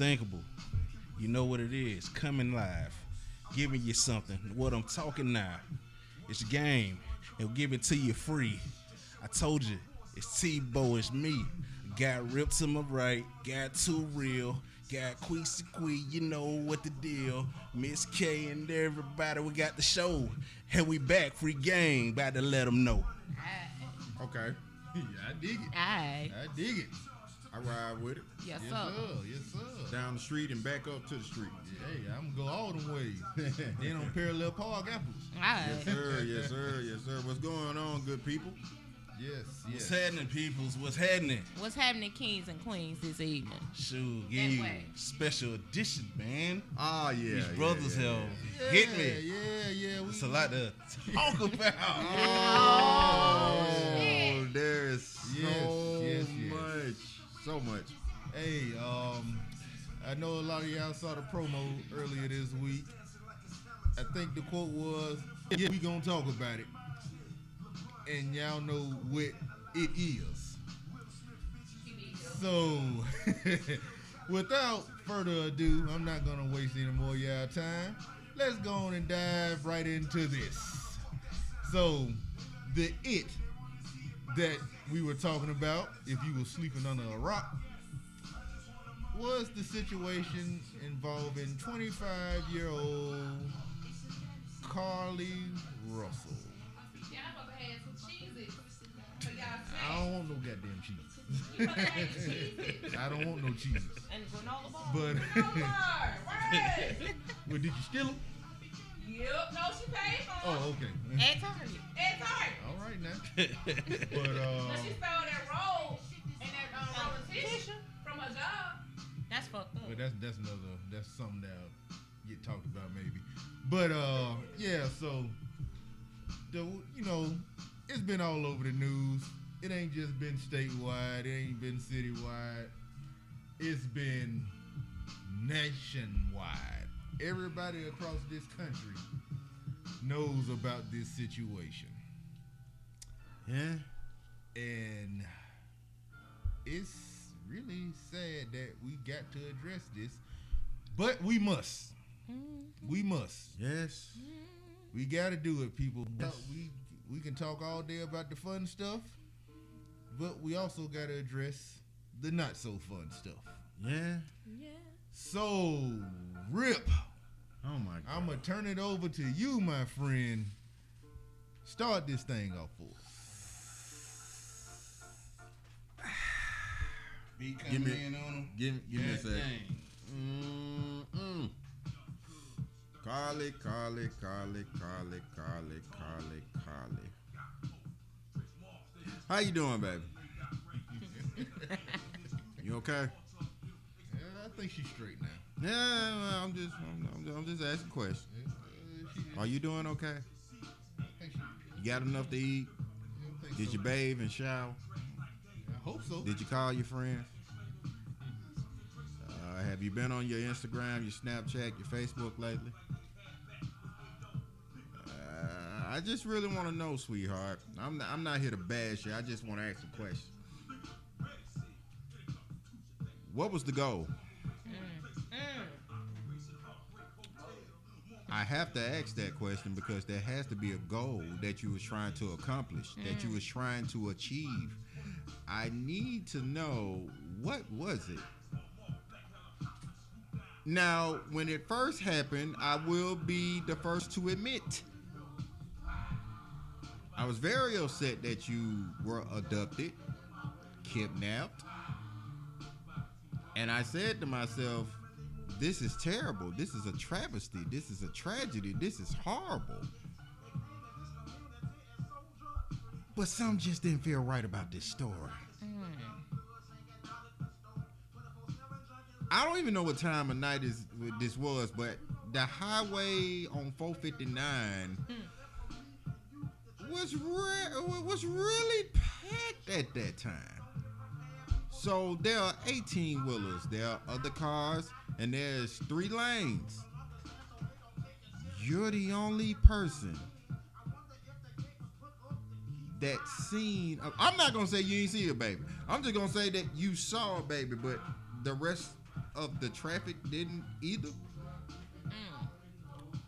Unthinkable. You know what it is. Coming live. Giving you something. What I'm talking now. It's a game. And we'll give it to you free. I told you. It's T-Bo. It's me. Got ripped to my right. Got too real. Got Queasy Quee. You know what the deal. Miss K and everybody. We got the show. And we back. Free game. About to let them know. Okay. Yeah, I dig it. Aye. I dig it. I ride with it. Yes, yes sir. Yes, sir. Down the street and back up to the street. Hey, I'm gonna go all them ways. then on parallel park apples. Aye. Yes, sir. Yes, sir. Yes, sir. What's going on, good people? Yes, What's happening, peoples? What's happening? What's happening, kings and queens, this evening? Shoot, give you way. special edition, man. Ah, yeah. These yeah, brothers yeah, have yeah. hit me. yeah, yeah. It's a lot to talk about. Oh, there's so Yes, yes, yes. much. So much. Hey, um, I know a lot of y'all saw the promo earlier this week. I think the quote was, "Yeah, we gonna talk about it," and y'all know what it is. So, without further ado, I'm not gonna waste any more y'all time. Let's go on and dive right into this. So, the it that we were talking about, if you were sleeping under a rock, was the situation involving 25 year old Carlee Russell. I don't want no goddamn cheese. I don't want no cheese. And granola bar. But, well, did you steal them? Yep, no, she paid for Oh, okay. At Target. It's hard. All right now. But, uh, But she stole that roll and that um, roll of tissue from her job. That's fucked up. But that's that's another that's something that get talked about maybe. But uh yeah, so the you know, it's been all over the news. It ain't just been statewide, it ain't been citywide. It's been nationwide. Everybody across this country knows about this situation. Yeah. And it's really sad that we got to address this, but we must. We must. Yes. We got to do it, people. We we can talk all day about the fun stuff, but we also got to address the not so fun stuff. Yeah. Yeah. So, Rip, Oh my God. I'm gonna turn it over to you, my friend. Start this thing off for us. Beat Give me- in on them. give, give me a God sec. dang. Mm-mm. Carlee, Carlee, Carlee, Carlee, Carlee, Carlee, Carlee. How you doing, baby? you okay? Yeah, I think she's straight now. Yeah, I'm just, I'm, I'm, I'm just asking questions. Are you doing okay? I think she- You got enough to eat? Did you bathe and shower? I hope so. Did you call your friends? Uh, have you been on your Instagram, your Snapchat, your Facebook lately? Uh, I just really want to know, sweetheart. I'm not, I'm not here to bash you. I just want to ask a question. What was the goal? I have to ask that question because there has to be a goal that you was trying to accomplish, that you mm. was trying to achieve. I need to know what was it. Now, when it first happened, I will be the first to admit. I was very upset that you were abducted, kidnapped. And I said to myself, this is terrible. This is a travesty. This is a tragedy. This is horrible. But some just didn't feel right about this story. I don't even know what time of night is this was, but the highway on 459 was re- was really packed at that time. So there are 18 wheelers, there are other cars, and there's three lanes. You're the only person that seen. I'm not gonna say you ain't see a baby. I'm just gonna say that you saw a baby, but the rest of the traffic didn't either.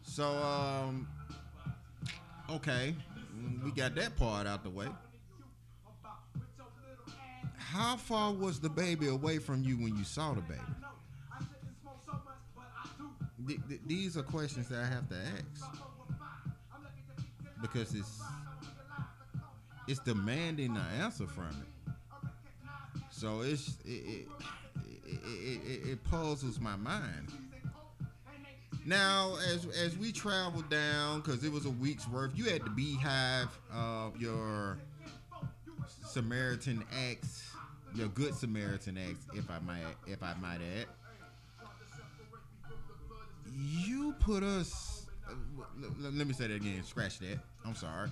So um, okay, we got that part out the way. How far was the baby away from you when you saw the baby? Th- th- these are questions that I have to ask because it's it's demanding an answer from it. So it's it it, it, it, it, puzzles my mind. Now, as as we traveled down, because it was a week's worth, you had the beehive of your Samaritan acts, your good Samaritan acts, if I might if I might add. You put us. uh, let me say that again. Scratch that. I'm sorry.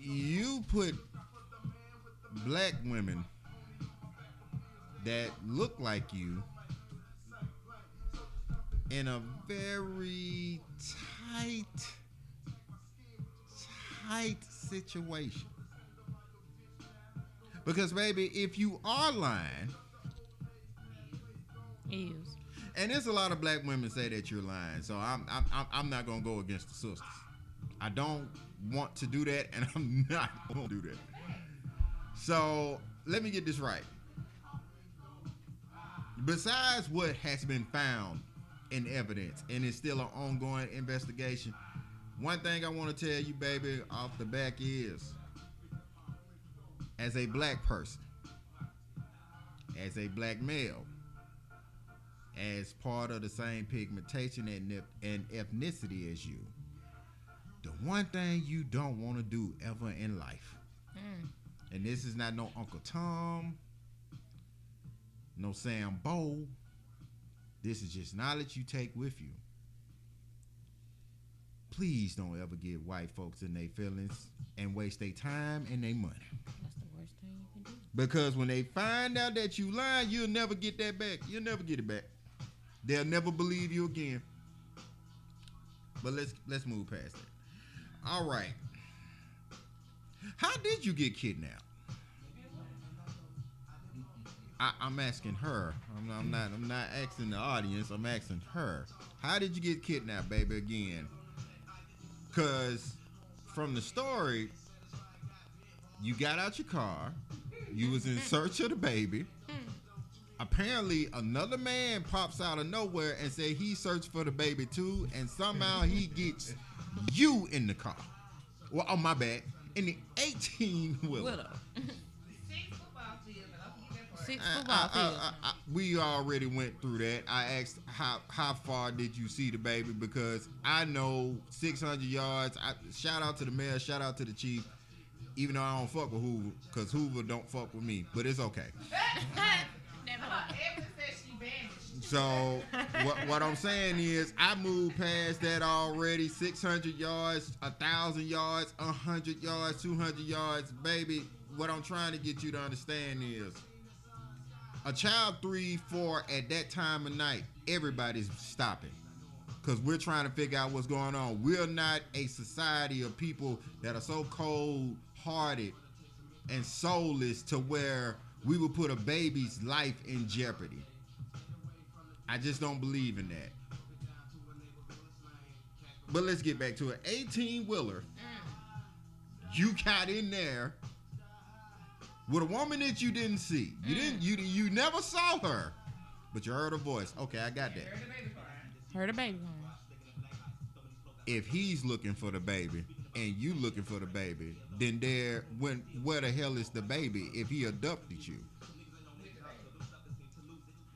You put black women that look like you in a very tight, tight situation. Because, baby, if you are lying, Is. And there's a lot of black women say that you're lying, so I'm I'm I'm, not gonna go against the sisters. I don't want to do that, and I'm not gonna do that. So let me get this right. Besides what has been found in evidence, and it's still an ongoing investigation, one thing I want to tell you, baby, off the back is, as a black person, as a black male, as part of the same pigmentation and, and ethnicity as you, the one thing you don't want to do ever in life, Mm. and this is not no Uncle Tom, no Sam Bo, this is just knowledge you take with you. Please don't ever get white folks in their feelings and waste their time and their money. That's the worst thing you can do. Because when they find out that you lying, you'll never get that back. You'll never get it back. They'll never believe you again. But let's let's move past that. All right. How did you get kidnapped? I, I'm asking her. I'm, I'm not. I'm not asking the audience. I'm asking her. How did you get kidnapped, baby? Again, because from the story, you got out your car. You was in search of the baby. Apparently, another man pops out of nowhere and say he searched for the baby too, and somehow he gets you in the car. Well, on my bad, in the 18 wheeler. Willow. Six football fields, and don't forget that part. Six I- I- I- we already went through that. I asked how how far did you see the baby because I know 600 yards. I, shout out to the mayor. Shout out to the chief. Even though I don't fuck with Hoover, because Hoover don't fuck with me, but it's okay. So what, what I'm saying is I moved past that already. 600 yards, a thousand yards, a hundred yards, 200 yards, baby. What I'm trying to get you to understand is a child three, four at that time of night, everybody's stopping. Cause we're trying to figure out what's going on. We're not a society of people that are so cold hearted and soulless to where we would put a baby's life in jeopardy. I just don't believe in that. But let's get back to it. 18 wheeler. You got in there with a woman that you didn't see. You didn't mm. you you never saw her. But you heard her voice. Okay, I got that. Heard the baby crying. Heard a baby crying. If he's looking for the baby and you looking for the baby, then there when where the hell is the baby if he adopted you?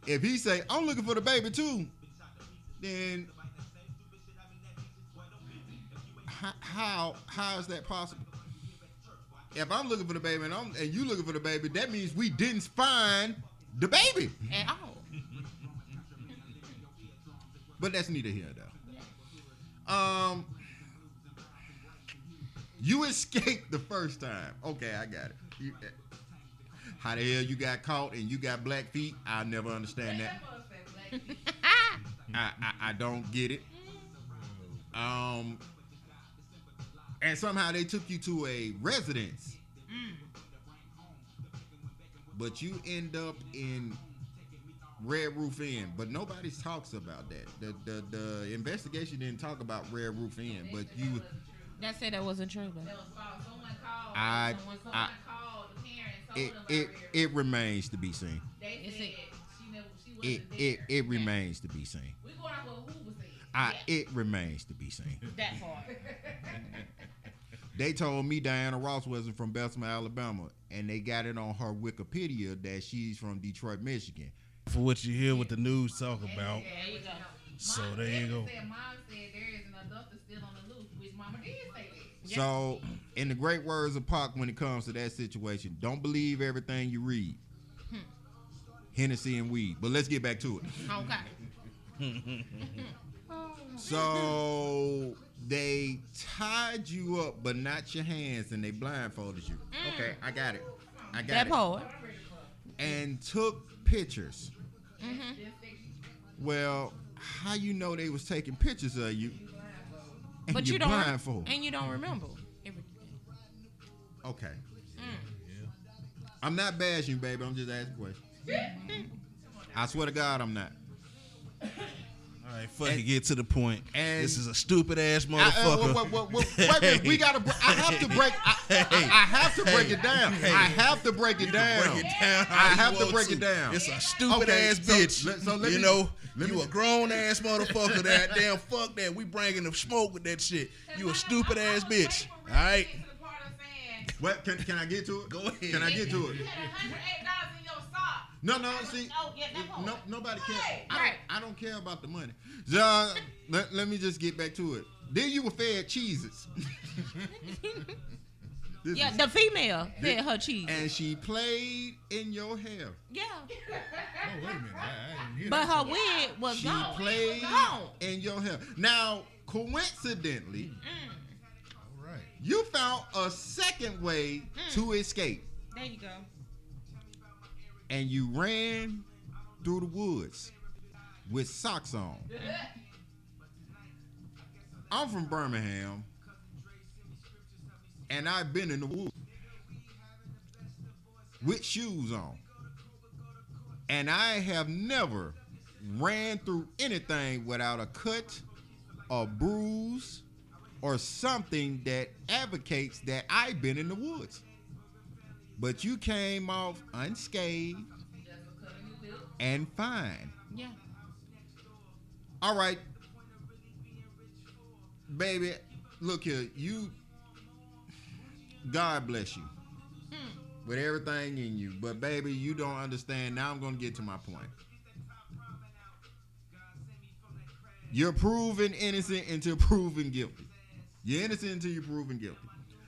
If he say, I'm looking for the baby too, then how how, is that possible? If I'm looking for the baby and I'm and you looking for the baby, that means we didn't find the baby. At all. But that's neither here there. Um, you escaped the first time. Okay, I got it. You, how the hell you got caught and you got black feet? I'll never understand that. I, I, I don't get it. Um, and somehow they took you to a residence, but you end up in Red Roof Inn, but nobody talks about that. The, the the investigation didn't talk about Red Roof Inn, but you That said that wasn't true though. That was false. Someone called. I- someone, someone I- called the parents. it it it remains to be seen. They said it- she never, she It wasn't it there. it remains to be seen. We going off what who was saying. I it remains to be seen. That part. They told me Diana Ross wasn't from Bessemer, Alabama, and they got it on her Wikipedia that she's from Detroit, Michigan. For what you hear what the news talk about. There you go. So there you said- go. Say So, in the great words of Pac, when it comes to that situation, don't believe everything you read. Hennessy and weed. But let's get back to it. Okay. So they tied you up, but not your hands, and they blindfolded you. Okay, I got it. I got That it. part. And took pictures. Mm-hmm. Well, how you know they was taking pictures of you? And But you're don't blindfolded. and you don't remember everything. Okay. Mm. I'm not bashing you, baby. I'm just asking questions. I swear to God, I'm not. All right, fuck And- it, get to the point. and- this is a stupid ass I, uh, motherfucker. wait, wait, wait, wait, wait a minute. We gotta. br- I have to break. I, I, I have to break it down. I have to break it down. break it down. I have to break it down. It's a stupid Okay, ass so bitch. let- so let you me- know, let you me- a grown ass motherfucker. that damn fuck that. We bringing the smoke with that shit. You a stupid ass bitch. All right. To the part of saying, What? Can, can I get to it? Go ahead. Can I get to it? You had $108 in your sock. No, no. See, Oh, yeah, that no, nobody cares. Right, I don't. I don't care about the money. Uh, let, let me just get back to it. Then you were fed cheeses. This Yeah, the female fed her cheese. and she played in your hair. Yeah. Oh, wait a minute. I, I didn't But her wig was She gone. played Gone. in your hair. Now, coincidentally, All right. you found a second way to escape, There you go. And you ran through the woods with socks on. I'm from Birmingham, and I've been in the woods with shoes on. And I have never ran through anything without a cut, a bruise, or something that advocates that I've been in the woods. But you came off unscathed and fine. Yeah. All right, baby. Look here, you. God bless you hmm. with everything in you, but baby, you don't understand. Now I'm going to get to my point. You're proven innocent until proven guilty. You're innocent until you're proven guilty.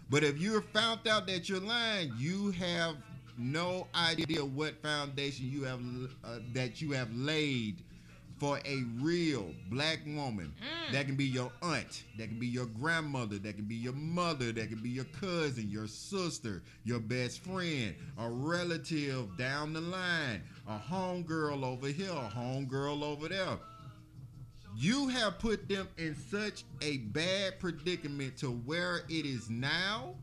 But if you're found out that you're lying, you have no idea what foundation you have uh, that you have laid for a real black woman. That can be your aunt, that can be your grandmother, that can be your mother, that can be your cousin, your sister, your best friend, a relative down the line, a homegirl over here, a homegirl over there you have put them in such a bad predicament to where it is now.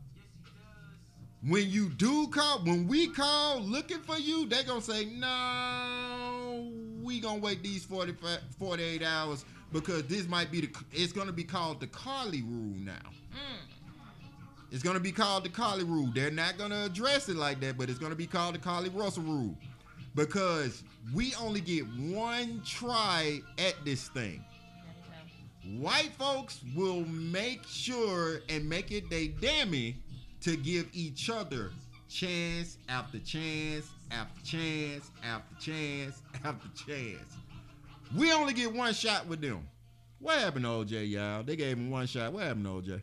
When you do call, when we call looking for you, they gonna say, no, we gonna wait these 45, 48 hours because this might be the, it's gonna be called the Carlee rule now. It's gonna be called the Carlee rule. They're not gonna address it like that, but it's gonna be called the Carlee Russell rule because we only get one try at this thing. White folks will make sure and make it they dammy to give each other chance after chance after chance after chance after chance. We only get one shot with them. What happened to OJ, y'all? They gave him one shot. What happened to OJ?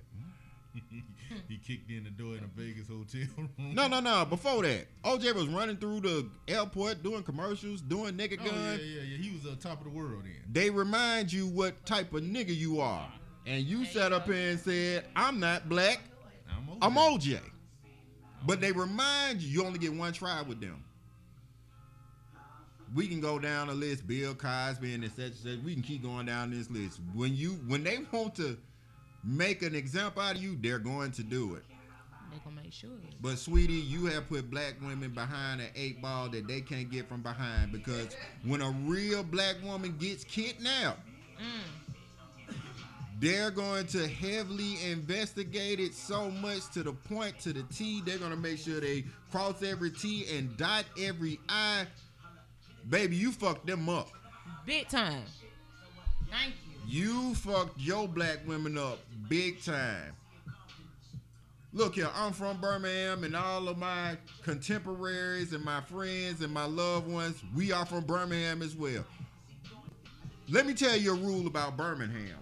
he kicked in the door in a Vegas hotel room. No, no, no. Before that, OJ was running through the airport doing commercials, doing nigga Oh, gun. yeah, yeah, yeah. He was on top of the world then. They remind you what type of nigga you are. And you sat up here and said, I'm not black, I'm okay. I'm OJ. But they remind you, you only get one try with them. We can go down the list, Bill Cosby and such, such. We can keep going down this list. When you when they want to make an example out of you, they're going to do it. They gonna make sure. But sweetie, you have put black women behind an eight ball that they can't get from behind because when a real black woman gets kidnapped, mm. they're going to heavily investigate it so much to the point to the T. They're gonna make sure they cross every T and dot every I. Baby, you fucked them up. Big time. Thank you. You fucked your black women up big time. Look here, I'm from Birmingham, and all of my contemporaries and my friends and my loved ones, we are from Birmingham as well. Let me tell you a rule about Birmingham.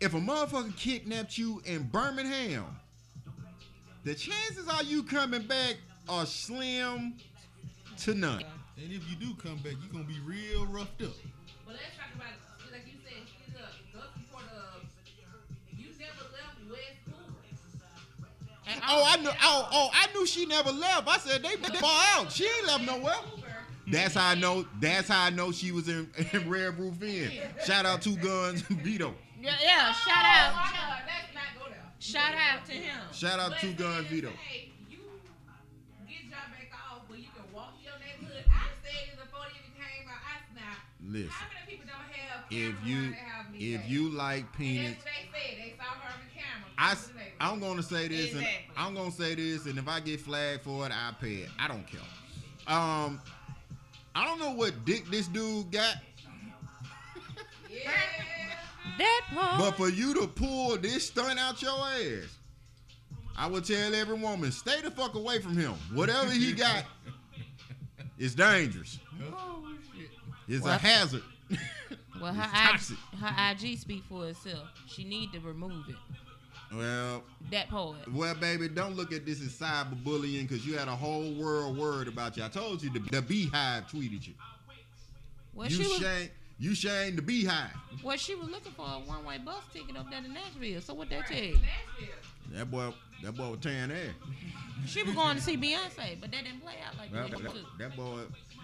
If a motherfucker kidnapped you in Birmingham, the chances are you coming back are slim to none. And if you do come back, you're gonna be real roughed up. Oh, I knew. Oh, oh, I knew she never left. I said they, they out. She ain't left nowhere. That's how I know. That's how I know she was in, in Red Roof Inn. Shout out to Guns Vito. Yeah, yeah. Shout out. Shout out to him. Shout out to Guns Vito. Listen. If you if you like peanuts, that's what they said. They saw her on the camera. I Come to the neighborhood. I'm gonna say this and I'm gonna say this, and if I get flagged for it, I pay it. I don't care. Um, I don't know what dick this dude got, Yeah. That part. but for you to pull this stunt out your ass, I would tell every woman, stay the fuck away from him. Whatever he got is dangerous. Oh shit. It's a hazard. well, her IG, her IG speak for itself. She need to remove it. Well, That part. well, baby, don't look at this as cyberbullying because you had a whole world worried about you. I told you the, the BeyHive tweeted you. Well, you she was. shame, you shame the BeyHive. Well, she was looking for a one way bus ticket up there to Nashville. So what that tell you? That boy, that boy was tearing ass. She was going to see Beyonce, but that didn't play out like Well, that. that, that boy.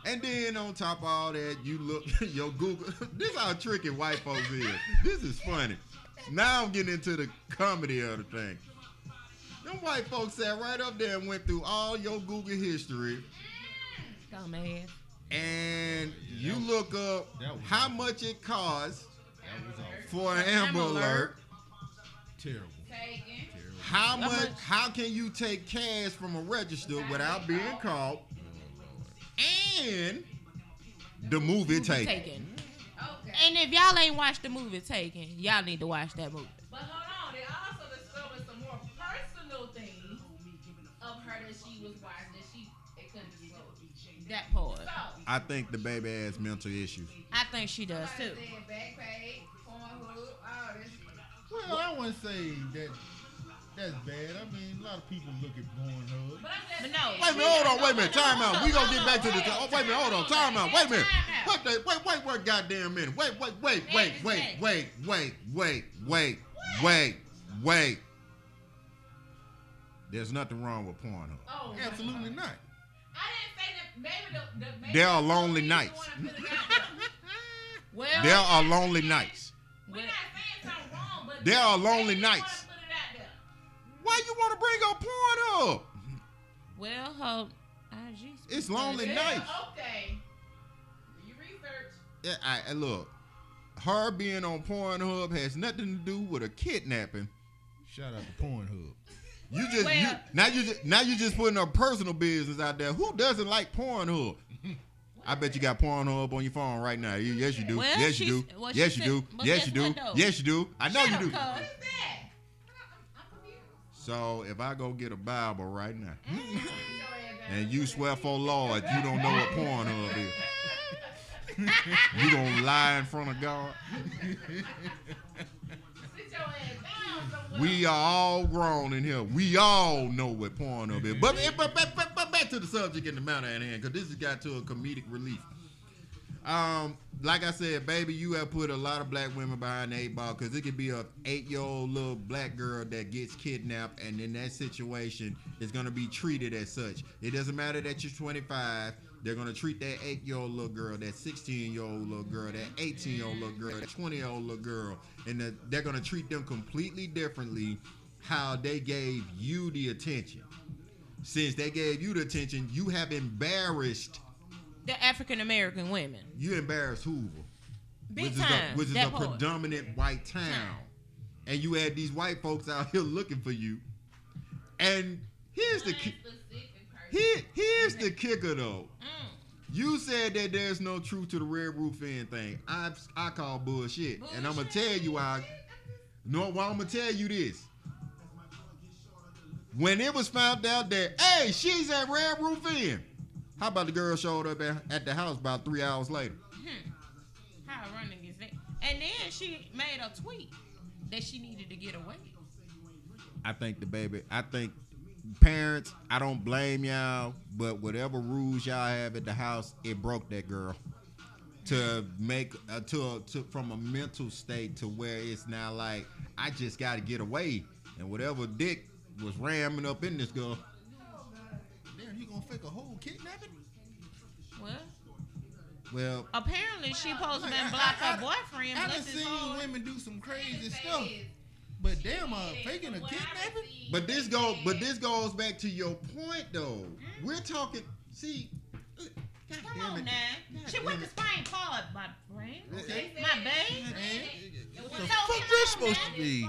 And then on top of all that, you look your Google. this how tricky white folks is. This is funny. Now I'm getting into the comedy of the thing. Them white folks sat right up there and went through all your Google history, Dumbass. and you look up how much it costs That was awful. for an Amber Amber Alert. Alert. Terrible. Taken. How How much? much? How can you take cash from a register without being caught? Oh, and the movie taken. Taken. Okay. And if y'all ain't watched the movie Taken, y'all need to watch that movie. But hold on, they also discovered some more personal things of her that she was watching that she it couldn't disclose. That part. So, I think the baby has mental issues. I think she does too. somebody Pornhub, all this. Well, I wouldn't say that that's bad. I mean, a lot of people look at Pornhub. But But no, Wait a minute, hold on, wait a minute, time out. We gonna get back to the. Oh, wait a minute, hold on, time out. Wait a minute. What the? Wait, wait, wait, goddamn minute. Wait, wait, wait, wait, wait, wait, wait, wait, wait, wait, wait. There's nothing wrong with Pornhub. Oh, Absolutely not. I didn't say that. Maybe the, the maybe There are lonely nights. wanna put it out there. Well, There are lonely nights. We're not saying something wrong, but There are lonely maybe they wanna nights. Why you want to bring up Pornhub? well, her IG. It's lonely Yeah, nights. Okay. You research. Yeah, I, I- look, her being on Pornhub has nothing to do with a kidnapping. Shout out to Pornhub. You just you, now you just now you just putting her personal business out there. Who doesn't like Pornhub? I bet you got Pornhub on your phone right now. Yes, you do. Well, yes, you do. well, yes, you do. Yes, you do. Yes, you do. I know Shut you up, do. cuz. So if I go get a Bible right now, Sit your ass down. and you swear for Lord you don't know what Pornhub is, you gonna lie in front of God? Sit your ass down somewhere. We are all grown in here. We all know what Pornhub is. But, but, but, but, but back to the subject and the matter at hand, because this has got to a comedic relief. Um, like I said, baby, you have put a lot of black women behind the eight ball because it could be a eight year old little black girl that gets kidnapped, and in that situation, is gonna be treated as such. It doesn't matter that you're 25. They're gonna treat that eight year old little girl, that 16 year old little girl, that 18 year old little girl, that 20 year old little girl, and the, they're gonna treat them completely differently how they gave you the attention. Since they gave you the attention, you have embarrassed. The African American women. You embarrassed Hoover, Big which time. is a, which is that a part. predominant white town, and you had these white folks out here looking for you. And here's the ki- here, here's the kicker though. Mm. You said that there's no truth to the Red Roof Inn thing. I I call bullshit, and I'm gonna tell you why. No, well, I'm gonna tell you this. When it was found out that hey, she's at Red Roof Inn, how about the girl showed up at, at the house about three hours later? How ironic is that? And then she made a tweet that she needed to get away. I think the baby. I think parents. I don't blame y'all, but whatever rules y'all have at the house, it broke that girl. To make uh, to to from a mental state to where it's now like I just got to get away, and whatever dick was ramming up in this girl. Damn, you gonna fake a whole kidnapping? Well, Well, apparently she supposed to Like, been block I- her boyfriend. I done bless his seen heart. women do some crazy stuff, but damn, uh, faking a kidnapping? but this go but this goes back to your point though. We're talking. See, God Come damn on it. now. She went to Spain hard, my friend. Okay. My babe. And What the fuck that supposed to be?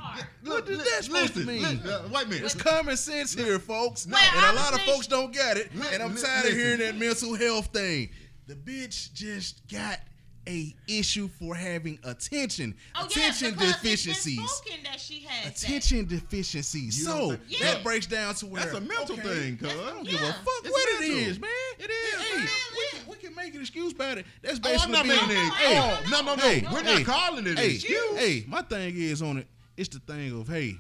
What is that supposed to Listen, mean? listen, uh, wait a minute. It's common sense here, folks. Well, and a lot of folks don't get it. And I'm li- tired of hearing that mental health thing. The bitch just got a issue for having attention. Oh, attention yeah, deficiencies. It's been spoken that she has that. Attention deficiencies. You So Yeah. that breaks down to where That's a mental okay, thing, cuz. I don't Yeah. give a fuck It's what it mental. is, man. It is, Hey, man. we, can, we can make an excuse about it. That's Oh, I'm basically not being- making it. Hey, Oh, no, no, no. hey, We're hey, not calling it an hey, excuse. Hey, my thing is on it. It's the thing of hey,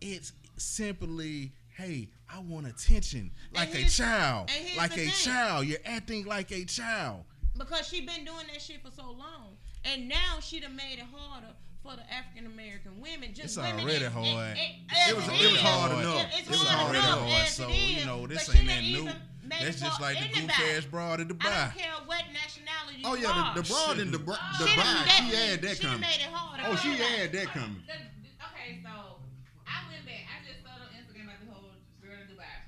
it's simply hey, I want attention like a child, like a thing. child. You're acting like a child. because she been doing that shit for so long, and now she done made it harder for the African American women. Just It's women already in- hard. It, it, It was- as it was hard It- enough. It's It was hard already enough hard, so it you know this ain't that new. That's just like the goof anybody. ass broad at the I don't care what nationality Oh yeah, the, the broad and the bro- the She she had that she coming. made it harder. Oh, she had that coming. Okay, so I went back. I just saw on Instagram about the whole girl in Dubai.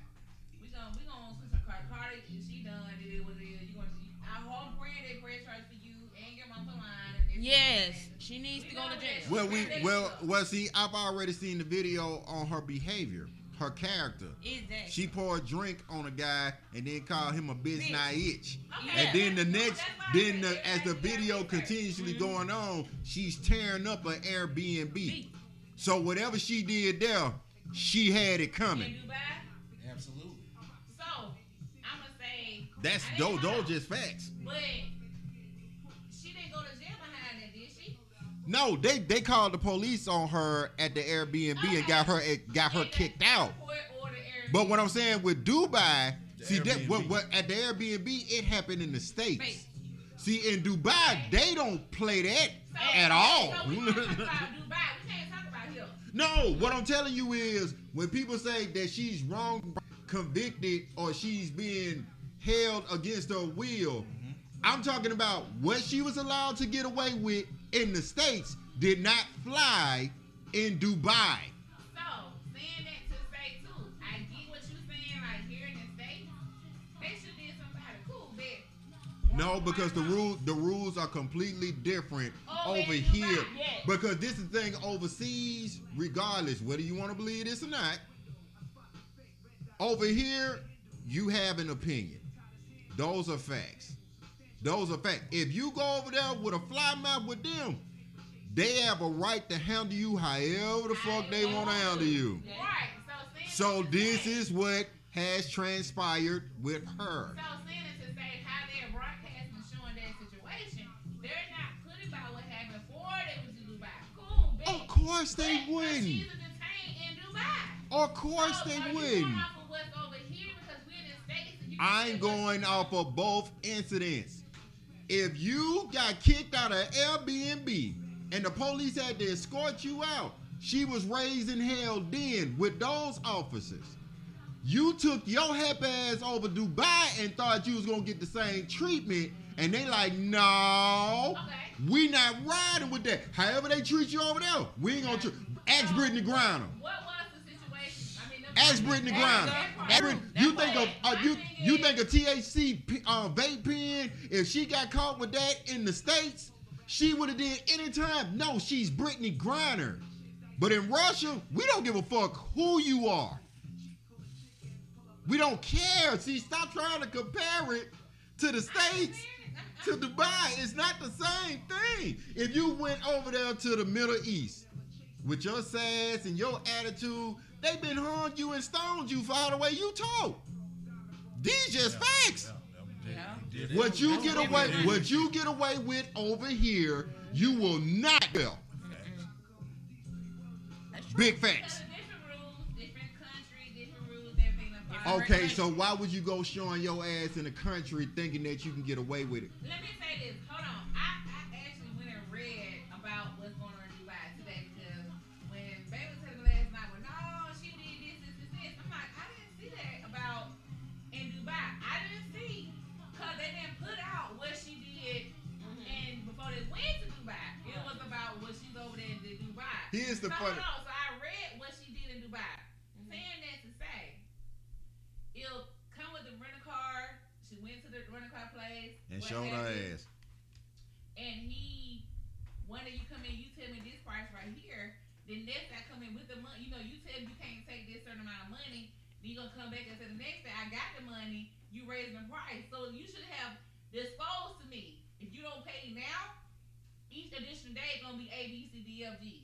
We gonna we gonna switch her card. Cardi, she done. It is what it is. You gonna? I hope brand they bread charge for you and your mom line. and this- Yes, she needs to go to jail. Well, we well well see, I've already seen the video on her behavior, her character. Exactly. She poured drink on a guy and then called him a bitch Bitch. not itch. Okay. And then the next, that's then the, as the video That's continuously Mhm. going on, she's tearing up an Airbnb. B. So whatever she did there, she had it coming. Absolutely. So I'm gonna say That's I those didn't those just facts. But No, they they called the police on her at the Airbnb and got her eh, got her kicked out. court order Airbnb. But what I'm saying with Dubai, The see that what, what at the Airbnb it happened in the states. States. See in Dubai they don't play that So- at all. So we can't talk about Dubai. We can't talk about here. no, what I'm telling you is when people say that she's wrong convicted or she's being held against her will, mm-hmm. I'm talking about what she was allowed to get away with in the states did not fly in Dubai. So, saying that to say too, I get what you're saying, like here in the States, they should did somebody cool, No, because the rule the rules are completely different Oh, over here. Yes. Because this is the thing overseas, regardless whether you want to believe this or not. Over here, you have an opinion. Those are facts. Those are facts. If you go over there with a fly map with them, they have a right to handle you however the fuck they want to handle you. Right. So, So this is what has transpired with her. So to say how they're broadcasting showing that situation, they're not putting about what happened before they went to Dubai. Cool, bet. Of course they But- but wouldn't. She's detained in Dubai. Of course So, they wouldn't. going off of what's over here because we're in the States and I'm going off of both incidents. If you got kicked out of Airbnb and the police had to escort you out, she was raising hell then with those officers. You took your hep ass over Dubai and thought you was gonna get the same treatment, and they like, no, Okay. we not riding with that. However they treat you over there, we ain't gonna. Tr- Ask Brittney Griner. What Ask Brittney Brit- you think of uh, you you think a THC uh, vape pen? If she got caught with that in the states, she would have did any time. No, she's Brittney Griner. But in Russia, we don't give a fuck who you are. We don't care. See, stop trying to compare it to the states to Dubai. It's not the same thing. If you went over there to the Middle East with your sass and your attitude, they been hung you and stoned you for all the way you talk. These just facts. Yeah. What you get away, what you get away with over here, you will not well. That's. Big facts. Different rules, different country, different rules, everything apart. Okay, so why would you go showing your ass in the country thinking that you can get away with it? Let me say this. Hold on. I, I the so, funny. hold on. So I read what she did in Dubai. Saying that to say, it'll come with the rental car. She went to the rental car place And showed her ass. And he, one day you come in, you tell me this price right here. Then next I come in with the money. You know, you tell me you can't take this certain amount of money. Then you gonna come back and say the next day I got the money. You raising the price, so you should have disclosed to me. If you don't pay now, each additional day is gonna be A, B, C, D, F, G.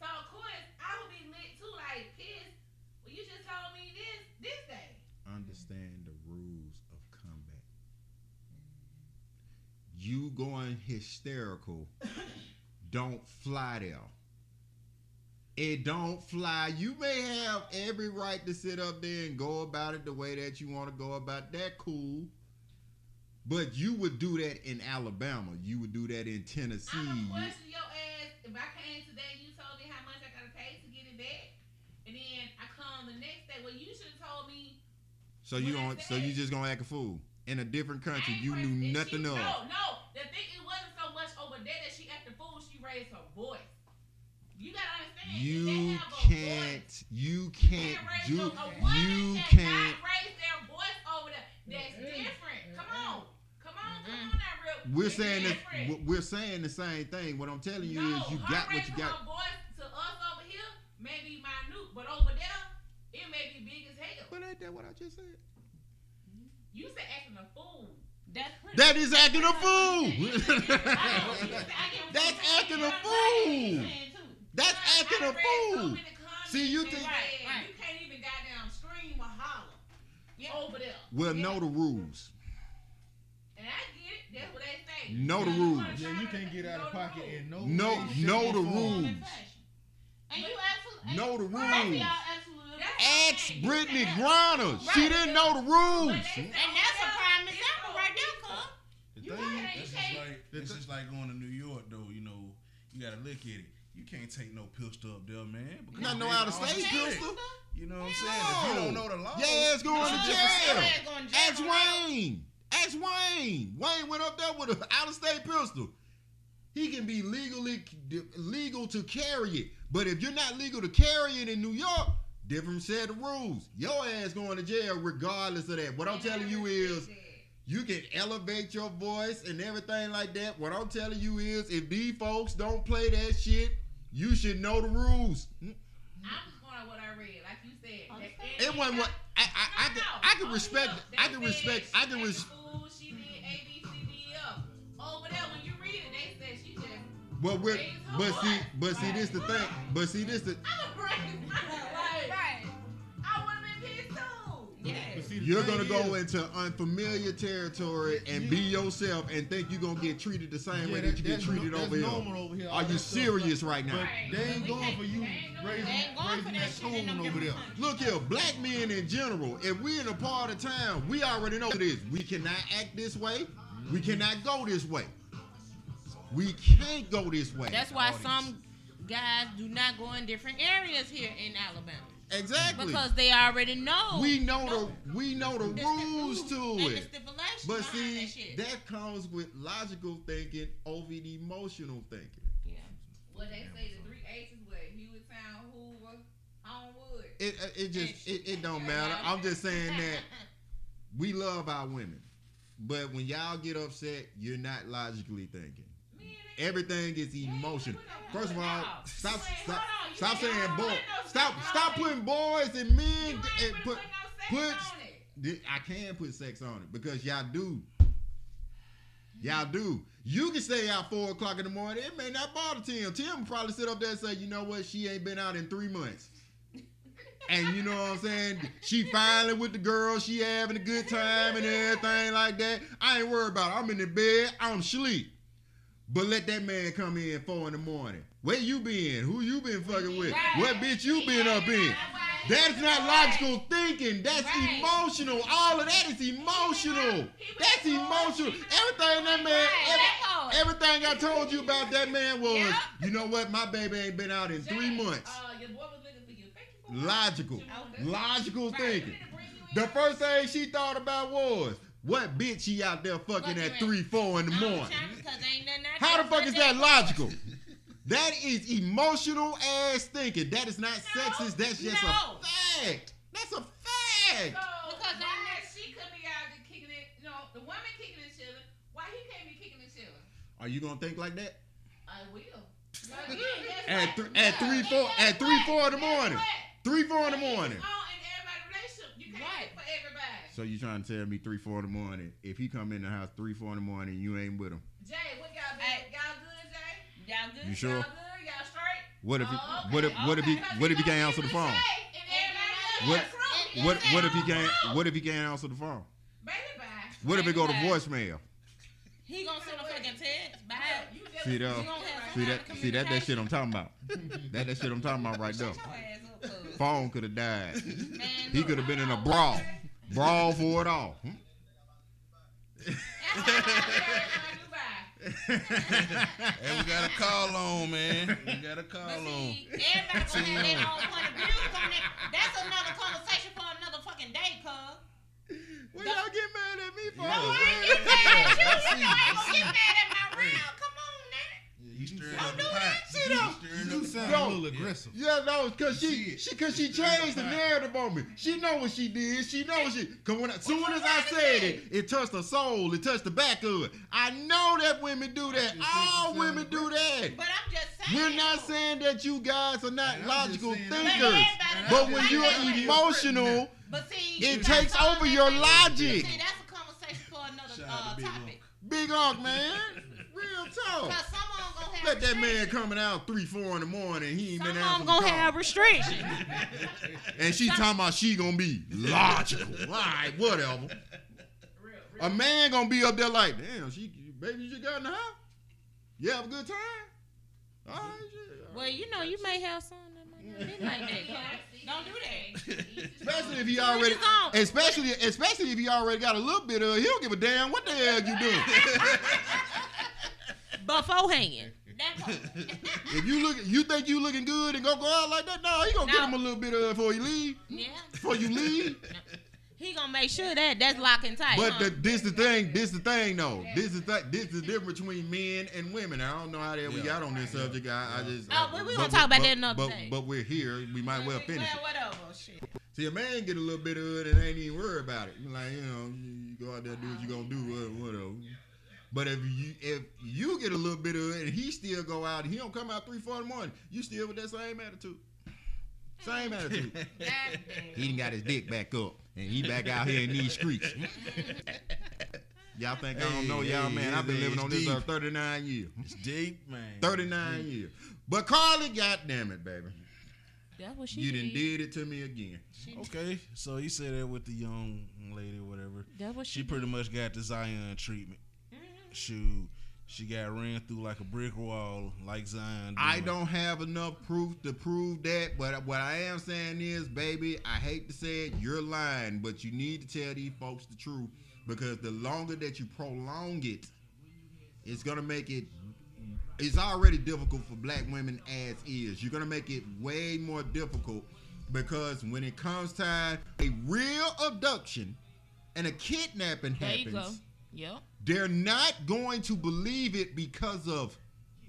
So of course I would be lit too, like pissed. Well, you just told me this this day. Understand the rules of combat. You going hysterical don't fly there. It don't fly. You may have every right to sit up there and go about it the way that you want to go about that. Cool. But you would do that in Alabama. You would do that in Tennessee. I'ma question your ass. If I came today, you told me how much I gotta pay to get it back, and then I come the next day. Well, you should have told me. so you What I going so you just gonna act a fool in a different country you knew nothing she, of. No, no. The thing it wasn't so much over there that she acted fool. She raised her voice. You gotta understand. You they have a can't. voice. You You can't can't raise do. your, a woman You can't. raise their voice over there. That's different. Come on, come on, come on, now, real. We're it's saying that different. we're saying the same thing. What I'm telling you no, is you got what you raising got. Her voice to us over here may be minute, but over there it may be big as hell. But ain't that what I just said? You said acting a fool. That's. That is acting a fool. I know, you said acting That's acting a You know what I'm fool. That's acting I a read so fool. See, you think- Right, right. You can't even goddamn scream or holler. Over there. Well, Yeah. know the rules. And I get it. That's what they say. Know the rules. Yeah, you can't get out of pocket rules. in no No- know the rules. And you absolutely. Know the Both of rules. Y'all absolutely. That's what I'm Ask Brittney said- Griner. She didn't know the rules. And that's a prime example right there, people. cuz. The thing- right, you It's just like The it's just like going to New York though. You know, you gotta look at it. You can't take no pistol up there, man. because Not no out of state pistol. You know what I'm saying? If you don't know the law, Your ass going No, to jail. ass going to jail Ask on. Wayne. Ask Wayne. Wayne went up there with an out of state pistol. He can be legally legal to carry it, but if you're not legal to carry it in New York, different set of rules. Your ass going to jail regardless of that. What I'm telling you is you can elevate your voice and everything like that. What I'm telling you is if these folks don't play that shit, you should know the rules. I'm just going on what I read, like you said. Oh, That- it's It wasn't what I I, I, can, I can oh, respect I can respect I can res, She did A B C D E F. Oh, Over there, when you read it, they said she just. But we're, but see, but see, this the thing. But see, this the see, the you're gonna go into unfamiliar territory and You- be yourself and think you're gonna get treated the same Yeah, way that- that you get that's no- treated over here. over here. Are you that stuff, serious right now? But they ain't going for you they ain't raising, that. They going for raising that that shit in tone them over there. different. Look here, black men in general. If we're in a part of town, we already know what it is. We cannot act this way. We cannot go this way. We can't go this way. That's why some guys do not go in different areas here in Alabama exactly. because they already know. we know the we know the the rules stip- to and it. But see, that that comes with logical thinking over the emotional thinking. yeah. What they say the three H's what? Hueytown, Hoover, Homewood. it it, it just it, it don't matter. I'm just saying that we love our women, but when y'all get upset, you're not logically thinking. Everything is emotion. First of all, stop stop stop saying boy. Stop stop putting boys and men and put put. I can put sex on it because y'all do. Y'all do. You can stay out four o'clock in the morning. It may not bother Tim. Tim will probably sit up there and say, you know what? She ain't been out in three months. And you know what I'm saying? She finally with the girl. She having a good time and everything like that. I ain't worried about it. I'm in the bed. I'm sleep. But let that man come in four in the morning. Where you been? Who you been fucking with? What bitch you been up in? That's not logical thinking. That's Right. emotional. All of that is emotional. That's emotional. Everything that man, every- everything I told you about that man was, Yep. you know what? My baby ain't been out in three months. Uh, your boy was looking for you. Thank you for Logical. Logical Right, thinking. we need to bring you in. The first thing she thought about was, what bitch he out there fucking at three, four in the morning? How the fuck is that logical? That is emotional ass thinking. That is not sexist. That's just No. a fact. That's a fact. So, Because why I'm she could be out there kicking it, you know, the woman kicking and chilling. Why he can't be kicking and chilling? Are you gonna think like that? I will. Again, At th- at three, four, at three, four in the morning. Three, four in the morning. on in everybody's relationship. You can't Right. Pick for everybody. So you trying to tell me three, four in the morning? If he come in the house three, four in the morning, you ain't with him. Jay, what y'all doing? Hey. Y'all good, Jay? Y'all good? You sure? Y'all good? Y'all straight? What if he, Oh, what if okay, what if he what if he can't answer the phone? Jay and everybody What else. What He what if he the can't phone. what if he can't answer the phone? Baby, bye. What if it go to voicemail? He gonna send a fucking text. Bye. See that? You gonna have See that? See that? That shit I'm talking about. that that shit I'm talking about right there. Shut your ass up, cuz. Phone could have died. Man, He could have been in a brawl, brawl for it all. Hmm? Hey, we got a call on, man. We got a call But on. see, everybody gonna have their own point of view on that. That's another conversation for another fucking day, cuz. Well, y'all get mad at me for Yeah. all I ain't get mad at you. You know I ain't gonna get mad at my round. Come on, now. You stirring Don't up the do pot. that. See, You though, stirring You up the sound Yo. a little aggressive. Yeah, no, cause See she, it. she, cause she It's stirring changed the the pot. narrative on me. She know what she did. She know what she. Cause when, as soon as I said it, it touched her soul. It touched the back of it. I know that women do that. just think All you women sound do that. But I'm just saying. We're not saying that you guys are not And I'm just logical saying- thinkers, Everybody but when that. you're Wait, wait, wait. emotional, But see, It you takes got over that your thing- logic. See, that's a conversation for another Shout out uh, to Big topic. big hawk man, real talk. Cause some of them gonna have Let that man coming out three, four in the morning. He ain't Some been out the gonna have restrictions. And she talking about she gonna be logical. All right, whatever. Real, real. A man gonna be up there like, damn, she baby, you just got in the house. You have a good time. All right, shit. well, you know, you may have some that might not be like that. Don't do that. Especially if he Switch already, especially especially if he already got a little bit of, he don't give a damn what the hell you doing. Beforehand. That if you look, you think you looking good and go go out like that, no, he gonna No. get him a little bit of before you leave. yeah. Before you leave. He gonna make sure that that's locking tight. But huh? the, this the thing. This the thing though. This is th- this is the difference between men and women. I don't know how that we Yeah. got on this subject. I, I just. Oh, we- we gonna but- talk about but- that another but, day. But we're here. We might well finish it. Well, whatever. Shit. See, a man get a little bit of it and ain't even worry about it. Like you know, you go out there do what you gonna do, uh, whatever. But if you if you get a little bit of it and he still go out he don't come out three four in the morning, you still with that same attitude. Same attitude. God he done got his dick back up and he back out here in these streets. Y'all think I don't know Hey, y'all, man? I've been living it's on this deep. earth 39 years. It's deep, man. 39 years. But Carlee, goddamn it, baby. That's what she You done did. did it to me again. Okay, so he said that with the young lady or whatever. That's what she, She pretty much got the Zion treatment. Shoot, she got ran through like a brick wall, like Zion. I don't have enough proof to prove that, but what I am saying is, baby, I hate to say it, you're lying, but you need to tell these folks the truth because the longer that you prolong it, it's gonna make it. It's already difficult for black women as is. You're gonna make it way more difficult because when it comes time a real abduction and a kidnapping There happens you go. Yep. They're not going to believe it because of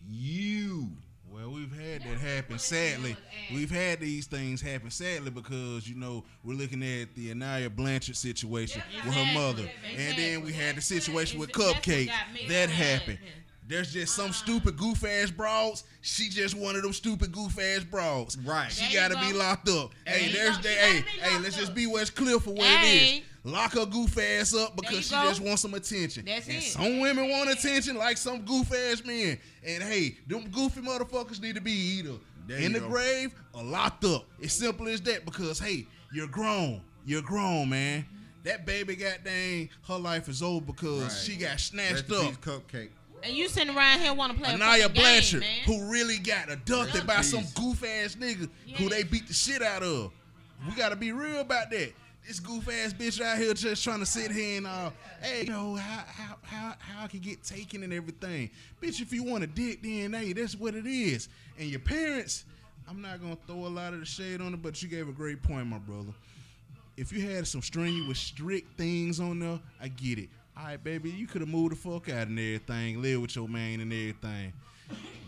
you. Well, we've had that happen. Sadly, we've had these things happen. Sadly, because you know we're looking at the Aniah Blanchard situation with her mother, and then we had the situation with Cupcake that happened. There's just some stupid goof ass broads. She just one of them stupid goof ass broads. Right. She There gotta be locked up. There Hey, there's go. the hey, hey, let's up. just be West Clear for what it Hey. is. Lock her goof ass up because she go. just wants some attention. That's and it. some women want attention like some goof ass men. And hey, them goofy motherfuckers need to be either There in the go. grave or locked up. It's simple as that because hey, you're grown. You're grown, man. That baby goddamn, her life is over because Right. she got snatched in up. peace, Cupcake. And you sitting around here want to play a Aniah fucking game, Blanchard, man. who really got abducted by some goof ass nigga who they beat the shit out of. We gotta be real about that. This goof ass bitch out here just trying to sit here and uh, hey, you know how how how how I can get taken and everything. Bitch, if you want a dick, then hey, that's what it is. And your parents, I'm not gonna throw a lot of the shade on it, but you gave a great point, my brother. If you had some strenuous, strict things on there, I get it. All right, baby, you could have moved the fuck out and everything, live with your man and everything.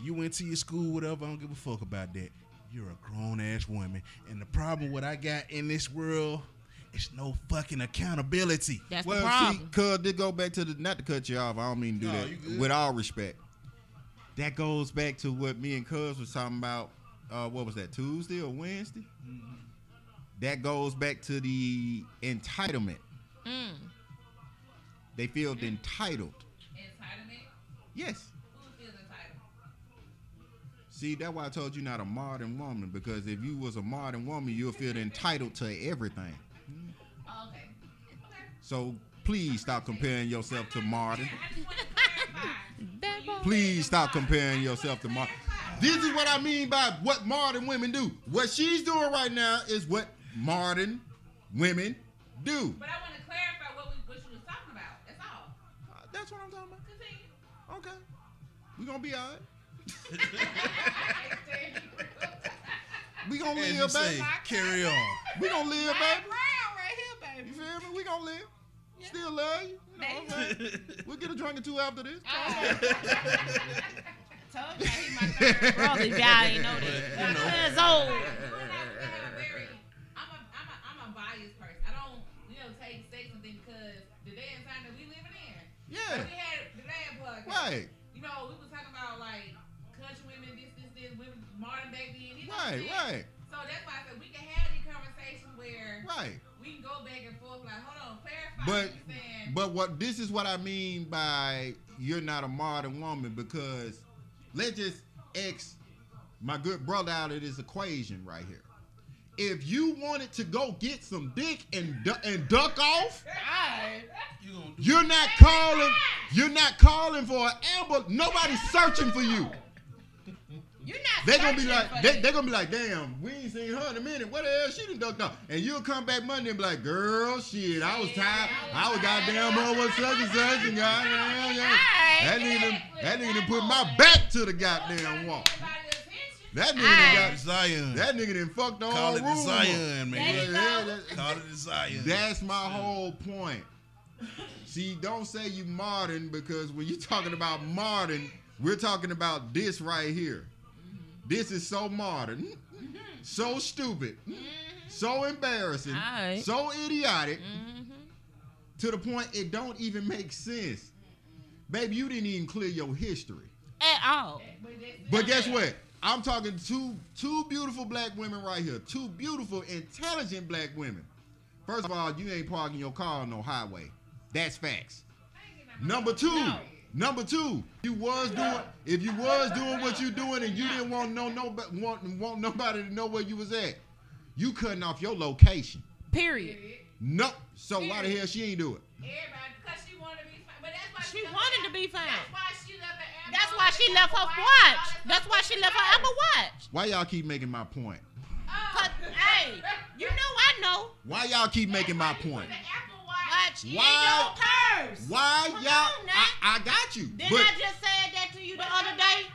You went to your school, whatever. I don't give a fuck about that. You're a grown ass woman, and the problem what I got in this world is no fucking accountability. That's the Well, see, problem. cuz did go back to the not to cut you off. I don't mean to do No, that. With all respect, that goes back to what me and Cuz was talking about. Uh, what was that Tuesday or Wednesday? Mm-hmm. That goes back to the entitlement. Mm. They feel entitled. Entitlement. Yes. Who feels entitled? See, that's why I told you not a modern woman because if you was a modern woman, you'll feel entitled to everything. Okay. Okay. So please stop comparing yourself to modern. I just want to clarify. That boy- Please stop comparing yourself to Martin. This is what I mean by what modern women do. What she's doing right now is what modern women do. But I want to clarify what, we, what you was talking about. That's all. Uh, That's what I'm talking about. Continue. Okay. We're gonna be all right. We gonna As you live, say, baby. carry on. We gonna live, baby. Brown right here, You baby. feel me? We gonna live. Still love you. you know what We'll get a drink or two after this. Oh. Told you he my third Brother, if y'all ain't know that. Years old. I'm a, I'm a, I'm a biased person. I don't, you know, take sex and because the time that we living in. Yeah. We had the last podcast. Right. You know, we was talking about like country women, this, this, this, women, modern baby, and you know Right, what I'm saying? right, So that's why I said we can have these conversations where right. we can go back and forth. Like, hold on, clarify But what you're saying. but what this is what I mean by you're not a modern woman because let's just X my good brother out of this equation right here. If you wanted to go get some dick and du- and duck off, you're not calling. You're not calling for an amber. Nobody's searching for you. You're not. They gonna be like, they, this. they gonna be like, damn, we ain't seen her in a minute. What the hell she done ducked off? And you'll come back Monday and be like, girl, shit, I was tired. I was goddamn over such and such and goddamn, yeah. That nigga, done- that nigga done put my back to the goddamn wall. That nigga done got, Zion. that nigga done fucked the Call whole it room. the up. Zion, There man. you Yeah, go. that- Call it the Zion. That's my whole point. See, don't say you modern because when you're talking about modern, we're talking about this right here. This is so modern, so stupid, so embarrassing, Alright. so idiotic, Mhm. to the point it don't even make sense. Baby, you didn't even clear your history. At all. But guess what? I'm talking two two beautiful black women right here. Two beautiful, intelligent black women. First of all, you ain't parking your car on no highway. That's facts. Number two, number two, you was doing if you was doing what you doing and you didn't want no no want want nobody to know where you was at, you cutting off your location. Period. No, so why the hell she ain't do it? Everybody, because she wanted to be fine. But that's why She left wanted the- to be fine. That's why she left the That's why she left her Apple watch. all that That's why she left her Apple Watch. Why y'all keep making my point? Oh. Cause, hey, you know I know. Why y'all keep making my That's why you point? Put the Watch. Watch in Why- your purse. Why Come y'all? I, I got you. Didn't but I just say that to you the other day?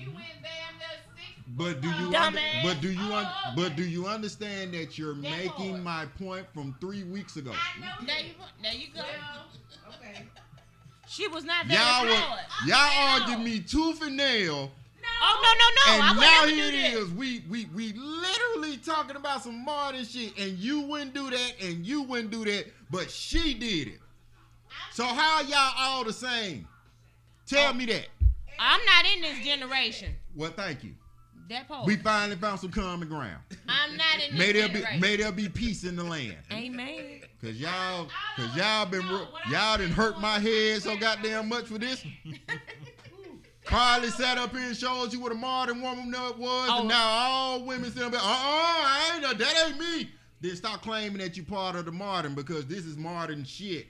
you went damn near six. But do you under, but do you un, Oh, but do you understand that you're That making part. my point from three weeks ago? I know There you. you, there you go. Well, okay. She was not very Y'all were, y'all argued me tooth and nail No, Oh no no no! And now here it is. We we we literally talking about some modern shit, and you wouldn't do that, and you wouldn't do that, but she did it. So how y'all all the same? Tell Oh. me that. I'm not in this generation. Well, thank you. That part. We finally found some common ground. I'm not in this May there be may there be peace in the land. Amen. Cause y'all, cause y'all been, y'all done hurt my head so goddamn much for this. Carlee sat up here and showed you what a modern woman that was, Oh. and now all women sit up here, uh uh, I ain't, no- that ain't me. Then stop claiming that you part of the modern because this is modern shit.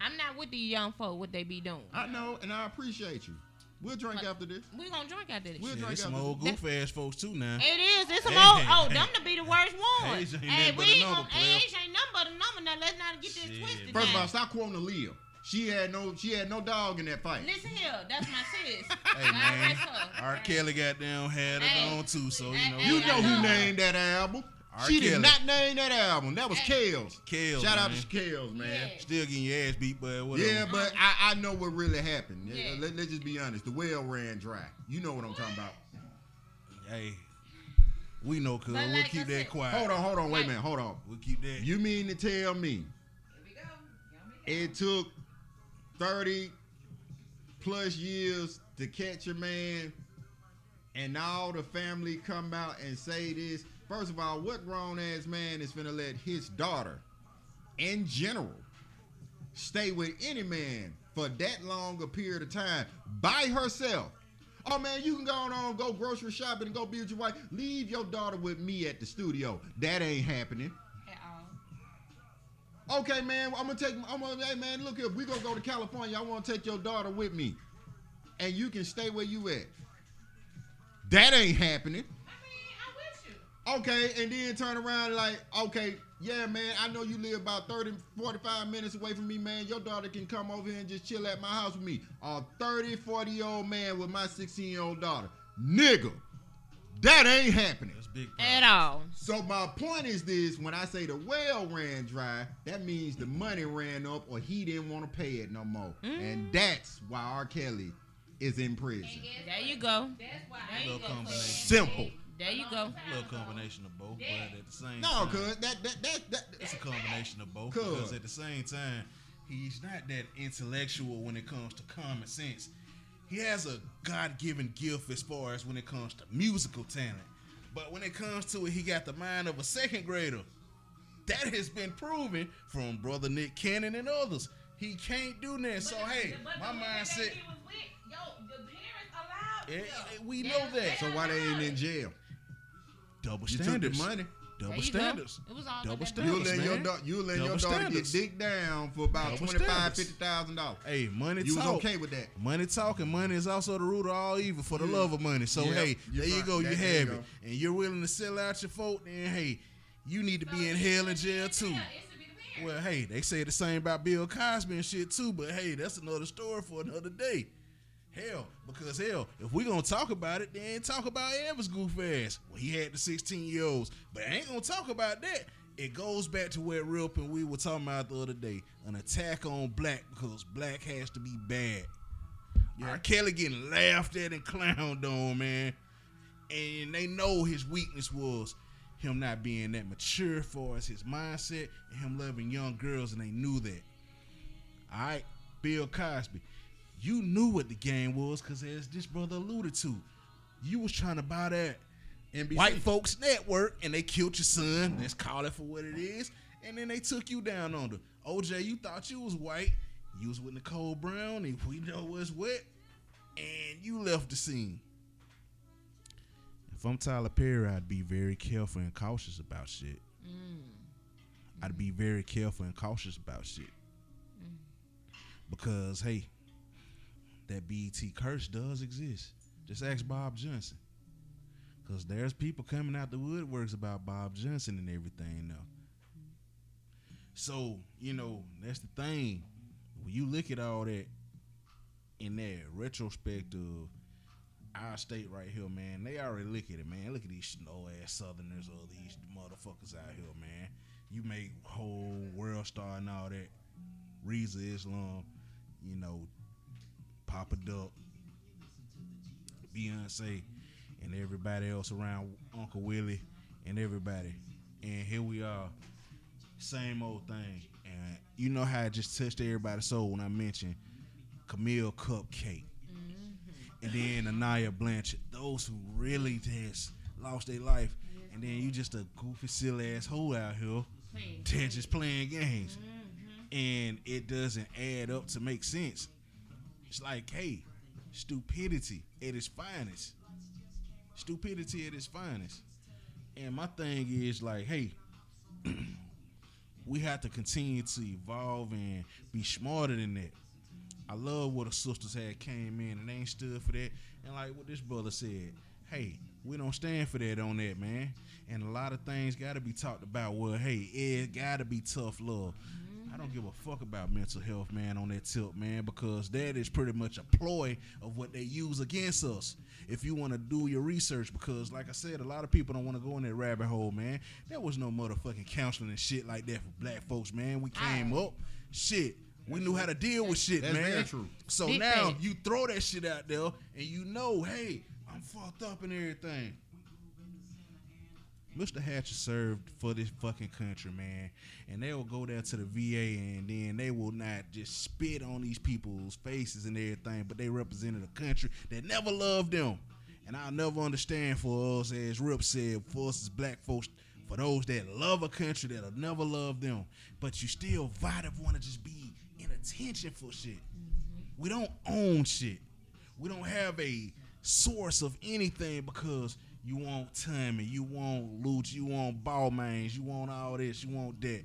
I'm not with these young folk. What they be doing? I know, and I appreciate you. We'll drink What? after this. We gonna drink after this. We'll Shit, drink there's some old this. goof ass folks too now. It is. It's some Hey, old. hey, Oh, hey. them to be the worst ones. Age ain't Hey, we ain't number, gonna. Age ain't nothing but a number. Now let's not get this Shit. twisted. First of all, stop quoting Aaliyah. She had no, she had no dog in that fight. Listen here, that's my sis. Hey man, All R. Kelly goddamn had it Hey. on too, so you know. hey, You know who named that album? R. She did not name that album. That was Hey. Kels. Kels, Shout out man. to Kels, man. Yeah. Still getting your ass beat, but whatever. Yeah, but I, I know what really happened. Yeah. Let, us just be honest. The well ran dry. You know what I'm talking about. Hey, we know, cuz But we'll keep that said- quiet. Hold on, hold on, wait a minute, hold on. We'll keep that. You mean to tell me Here we go. Here we go. it took 30 plus years to catch a man and all the family come out and say this? First of all, what grown ass man is gonna let his daughter, in general, stay with any man for that long a period of time by herself? Oh man, you can go on, go grocery shopping and go be with your wife. Leave your daughter with me at the studio. That ain't happening. Okay, man, I'm gonna take. I'm gonna. Hey, man, look here. We gonna go to California. I want to take your daughter with me, and you can stay where you at. That ain't happening. I mean, I'm with you. Okay, and then turn around like, okay, yeah, man, I know you live about 30, 45 minutes away from me, man. Your daughter can come over here and just chill at my house with me. A 30, 40 year old man with my 16 year old daughter. Nigga, that ain't happening. That's big. At all. So my point is this: when I say the well ran dry, that means the money ran up, or he didn't want to pay it no more, mm. and that's why R. Kelly is in prison. There you go. That's why There I you go, gonna Queen. say Simple. There you go. A little combination of both, but at the same No, time, cuz that that that, that it's a combination of both. Cuz. Because at the same time, he's not that intellectual when it comes to common sense. He has a God-given gift as far as when it comes to musical talent, but when it comes to it, he got the mind of a second grader. That has been proven from brother Nick Cannon and others. He can't do that. So the- hey, the my women that mindset. he was with, Yo, the parents allowed Eh, stuff. eh, we Yeah, know that. so why they ain't in jail? Double You took the money. Double There you go. standards. It was all Double about that standards. You Standards, let your man. daughter, you let your Double daughter standards. get dick down for about Double twenty five, standards. fifty thousand dollars. Hey, money You was talk. okay with that? Money talking, money is also the root of all evil for the Yeah. love of money. So Yeah, hey, you're there you right. go, That- you there you have go. it, and you're willing to sell out your folk. Then hey, you need to So be in it hell in should be jail in too. jail. It should be the parents. Well, hey, they say the same about Bill Cosby and shit too, but hey, that's another story for another day. Hell, because hell, if we gonna talk about it, then talk about Evans goof ass. Well, he had the 16 year olds, but I ain't gonna talk about that. It goes back to where Rip and we were talking about the other day, an attack on black because black has to be bad. R. Kelly getting laughed at and clowned on, man. And they know his weakness was him not being that mature for as his mindset and him loving young girls, and they knew that. All right, Bill Cosby, you knew what the game was because as this brother alluded to, you was trying to buy that NBC. white folks network and they killed your son. Mm-hmm. Let's call it for what it is. And then they took you down on the OJ. You thought you was white. You was with Nicole Brown, and we know what's wet. And you left the scene. If I'm Tyler Perry, I'd be very careful and cautious about shit. Mm. I'd be very careful and cautious about shit. Mm. Because hey, that BET curse does exist. Just ask Bob Johnson. Cause there's people coming out the woodworks about Bob Johnson and everything now. So, you know, that's the thing. When you look at all that in that retrospect of our state right here, man, they already look at it, man. Look at these snow ass southerners or these motherfuckers out here, man. You make whole world star and all that. Reza Islam, you know, Papa Duck, Beyonce. and everybody else around Uncle Willie and everybody. And here we are, same old thing. And you know how it just touched everybody's soul when I mentioned Kamille Cupcake. Mm-hmm. And then Aniah Blanchard, those who really just lost their life. And then you just a goofy, silly ass hoe out here Playing just playing games. Mm-hmm. And it doesn't add up to make sense. It's like, hey, stupidity at its finest. Stupidity at its finest. And my thing is like, hey, we have to continue to evolve and be smarter than that. I love what the sisters had came in and they ain't stood for that. And like what this brother said, hey, we don't stand for that on that, man. And a lot of things gotta be talked about. Well, hey, it gotta be tough love. I don't give a fuck about mental health, man, on that tilt, man, because that is pretty much a ploy of what they use against us. If you want to do your research, because like I said, a lot of people don't want to go in that rabbit hole, man. There was no motherfucking counseling and shit like that for black folks, man. We came Aye. up, shit. We knew how to deal with shit, That's man. very true. So Big now facts. you throw that shit out there, and you know, hey, I'm fucked up and everything. Mr. Hatcher served for this fucking country, man. And they will go there to the VA and then they will not just spit on these people's faces and everything, but they represented a country that never loved them. And I'll never understand for us, as Rip said, for us as black folks, for those that love a country that'll never love them, but you still vibe want to just be in attention for shit. We don't own shit. We don't have a source of anything because you want Tommy, you want Luch, you want Balmains, you want all this, you want that.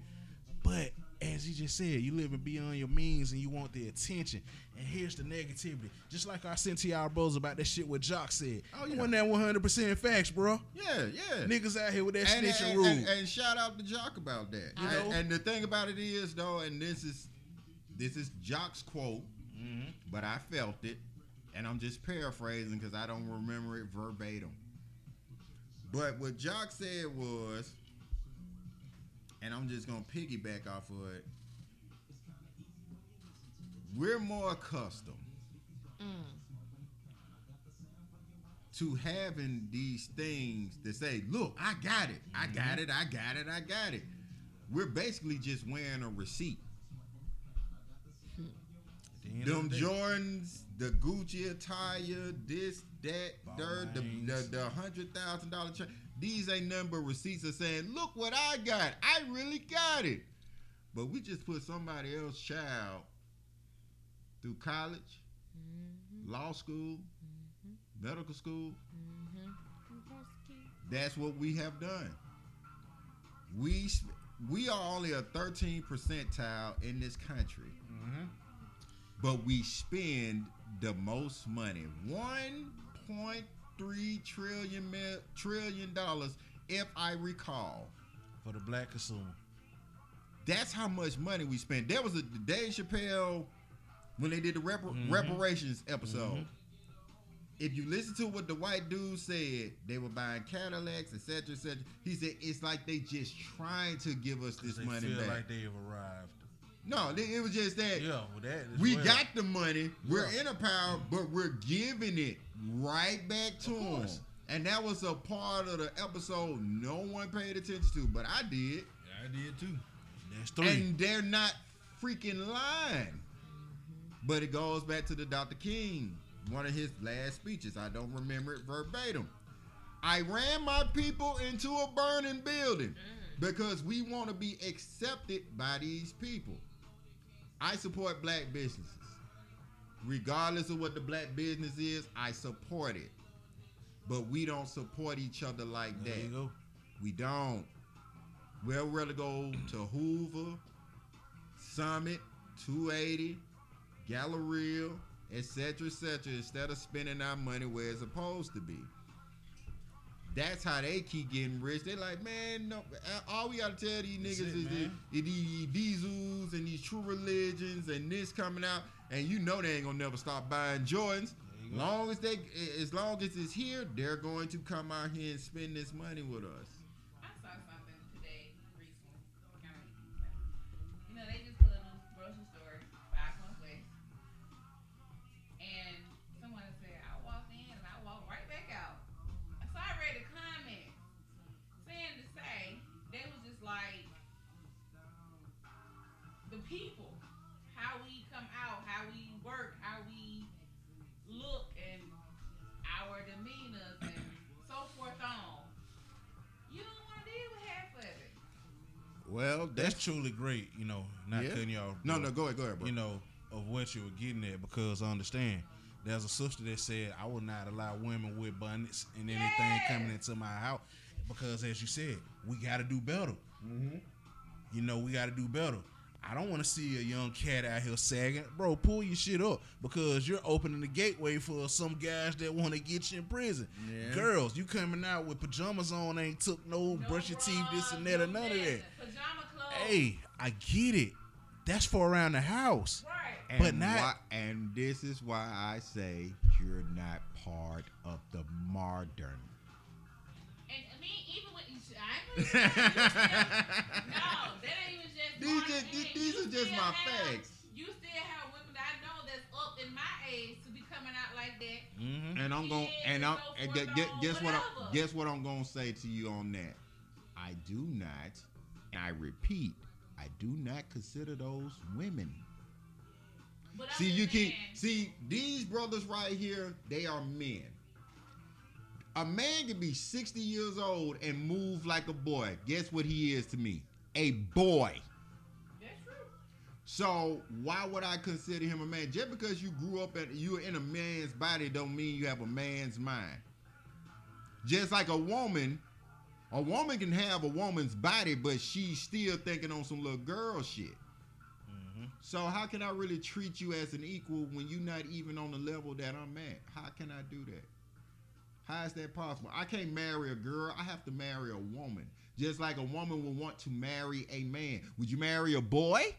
But as he just said, you living beyond your means and you want the attention. And here's the negativity. Just like I sent to y'all bros about that shit what Jock said. Oh, yeah. Wasn't that 100% facts, bro? Yeah, yeah. Niggas out here with that and, snitching and, rule. and, and shout out to Jock about that. You know? and the thing about it is though, and this is this is Jock's quote, Mhm. but I felt it, and I'm just paraphrasing because I don't remember it verbatim. But what Jock said was, and I'm just gonna piggyback off of it. We're more accustomed to having these things to say, look, I got it, I got mm-hmm. it, I got it, I got it. We're basically just wearing a receipt. At the Them the Jordans, the Gucci attire, this, that, third, the, the, the hundred thousand dollar check. These ain't nothing but receipts of saying, look what I got. I really got it. But we just put somebody else's child through college, mm-hmm. law school, mm-hmm. medical school. Mm-hmm. That's what we have done. We we are only a 13 percentile in this country, Mhm. But we spend the most money 1.3 trillion mil, trillion dollars, if I recall. for the black consumer. That's how much money we spent. There was a Dave Chappelle when they did the repar- Mhm. reparations episode. Mhm. If you listen to what the white dude said, they were buying Cadillacs, etc., etc. He said it's like they just trying to give us this They money feel back. like they've arrived. No, it it was just that Yeah, well, that we well. got the money, we're Yeah. in a power, but we're giving it right back to Of them. And that was a part of the episode no one paid attention to, but I did. I did too. That's three. And they're not freaking lying. But it goes back to the Dr. King, one of his last speeches. I don't remember it verbatim. I ran my people into a burning building mm. because we want to be accepted by these people. I support black businesses. Regardless of what the black business is, I support it. But we don't support each other like there that. you go. We don't. We'll rather go to Hoover, Summit, 280, Galleria, etc., etc., instead of spending our money where it's supposed to be. That's how they keep getting rich. They like, man, no. uh, All we gotta tell these That's niggas it, is that these diesels and these true religions and this coming out, and you know they ain't gonna never stop buying Jordans. There you go. Long as they, as long as it's here, they're going to come out here and spend this money with us. Well, That's truly great, you know. Not Yeah. cutting y'all. no, no. Go ahead, go ahead, bro. you know, of what you were getting at because I understand there's a sister that said I will not allow women with abundance and anything Yes. coming into my house because as you said, we gotta do better. Mm-hmm. You know, we gotta do better. I don't want to see a young cat out here sagging, bro. Pull your shit up because you're opening the gateway for some guys that want to get you in prison. Yeah. Girls, you coming out with pajamas on, ain't took no, No brush your teeth, this and that, no or none of that. Pajama clothes. Hey, I get it. That's for around the house. Right. And But not- why, and this is why I say you're not part of the modern. And I mean, even when you, I ain't gonna say you still- no, that ain't even just. These just- age. these are just my have- facts. You still have women that I know that's up in my age to be coming out like that. Mm-hmm. And I'm going Yeah, and I'm and forth gu- gu- on, guess what I, guess what I'm going to say to you on that. I do not and I repeat, I do not consider those women. But See, you keep see these brothers right here, they are men. A man can be 60 years old and move like a boy. Guess what he is to me? A boy. So why would I consider him a man? Just because you grew up and you're in a man's body don't mean you have a man's mind. Just like a woman, a woman can have a woman's body, but she's still thinking on some little girl shit. Mm-hmm. So how can I really treat you as an equal when you're not even on the level that I'm at? How can I do that? How is that possible? I can't marry a girl. I have to marry a woman. Just like a woman would want to marry a man. Would you marry a boy?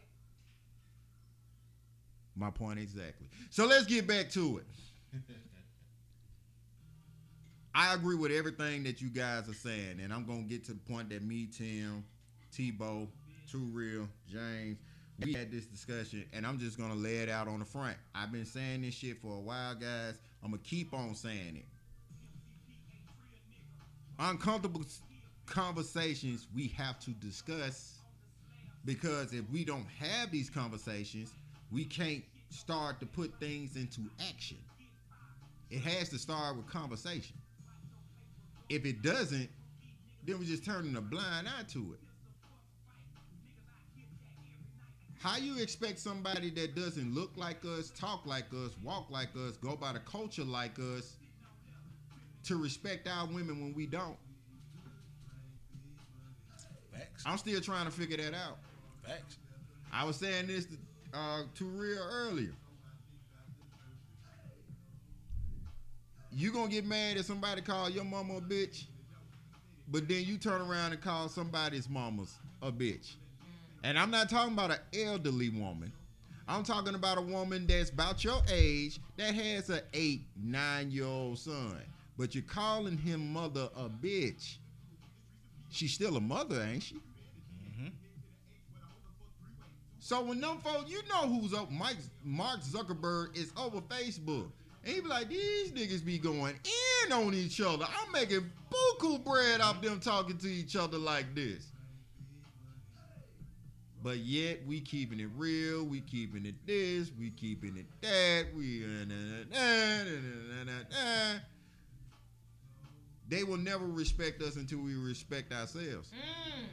My point exactly. So let's get back to it. I agree with everything that you guys are saying, and I'm gonna get to the point that me, Tim, Tebow, Too Real, James, we had this discussion, and I'm just gonna lay it out on the front. I've been saying this shit for a while, guys. I'm gonna keep on saying it. Uncomfortable conversations we have to discuss because if we don't have these conversations, we can't start to put things into action. It has to start with conversation. If it doesn't, then we're just turning a blind eye to it. How you expect somebody that doesn't look like us, talk like us, walk like us, go by the culture like us to respect our women when we don't? Facts. I'm still trying to figure that out. Facts. I was saying this to, uh, to real earlier. You gonna get mad if somebody call your mama a bitch, but then you turn around and call somebody's mama's a bitch. And I'm not talking about an elderly woman. I'm talking about a woman that's about your age that has a eight, nine year old son. But you're calling him mother a bitch. She's still a mother, ain't she? So when them folks, you know who's up. Mike Mark Zuckerberg is over Facebook. And he be like, these niggas be going in on each other. I'm making buku bread off them talking to each other like this. But yet we keeping it real, we keeping it this, we keeping it that, we. They will never respect us until we respect ourselves. Mm.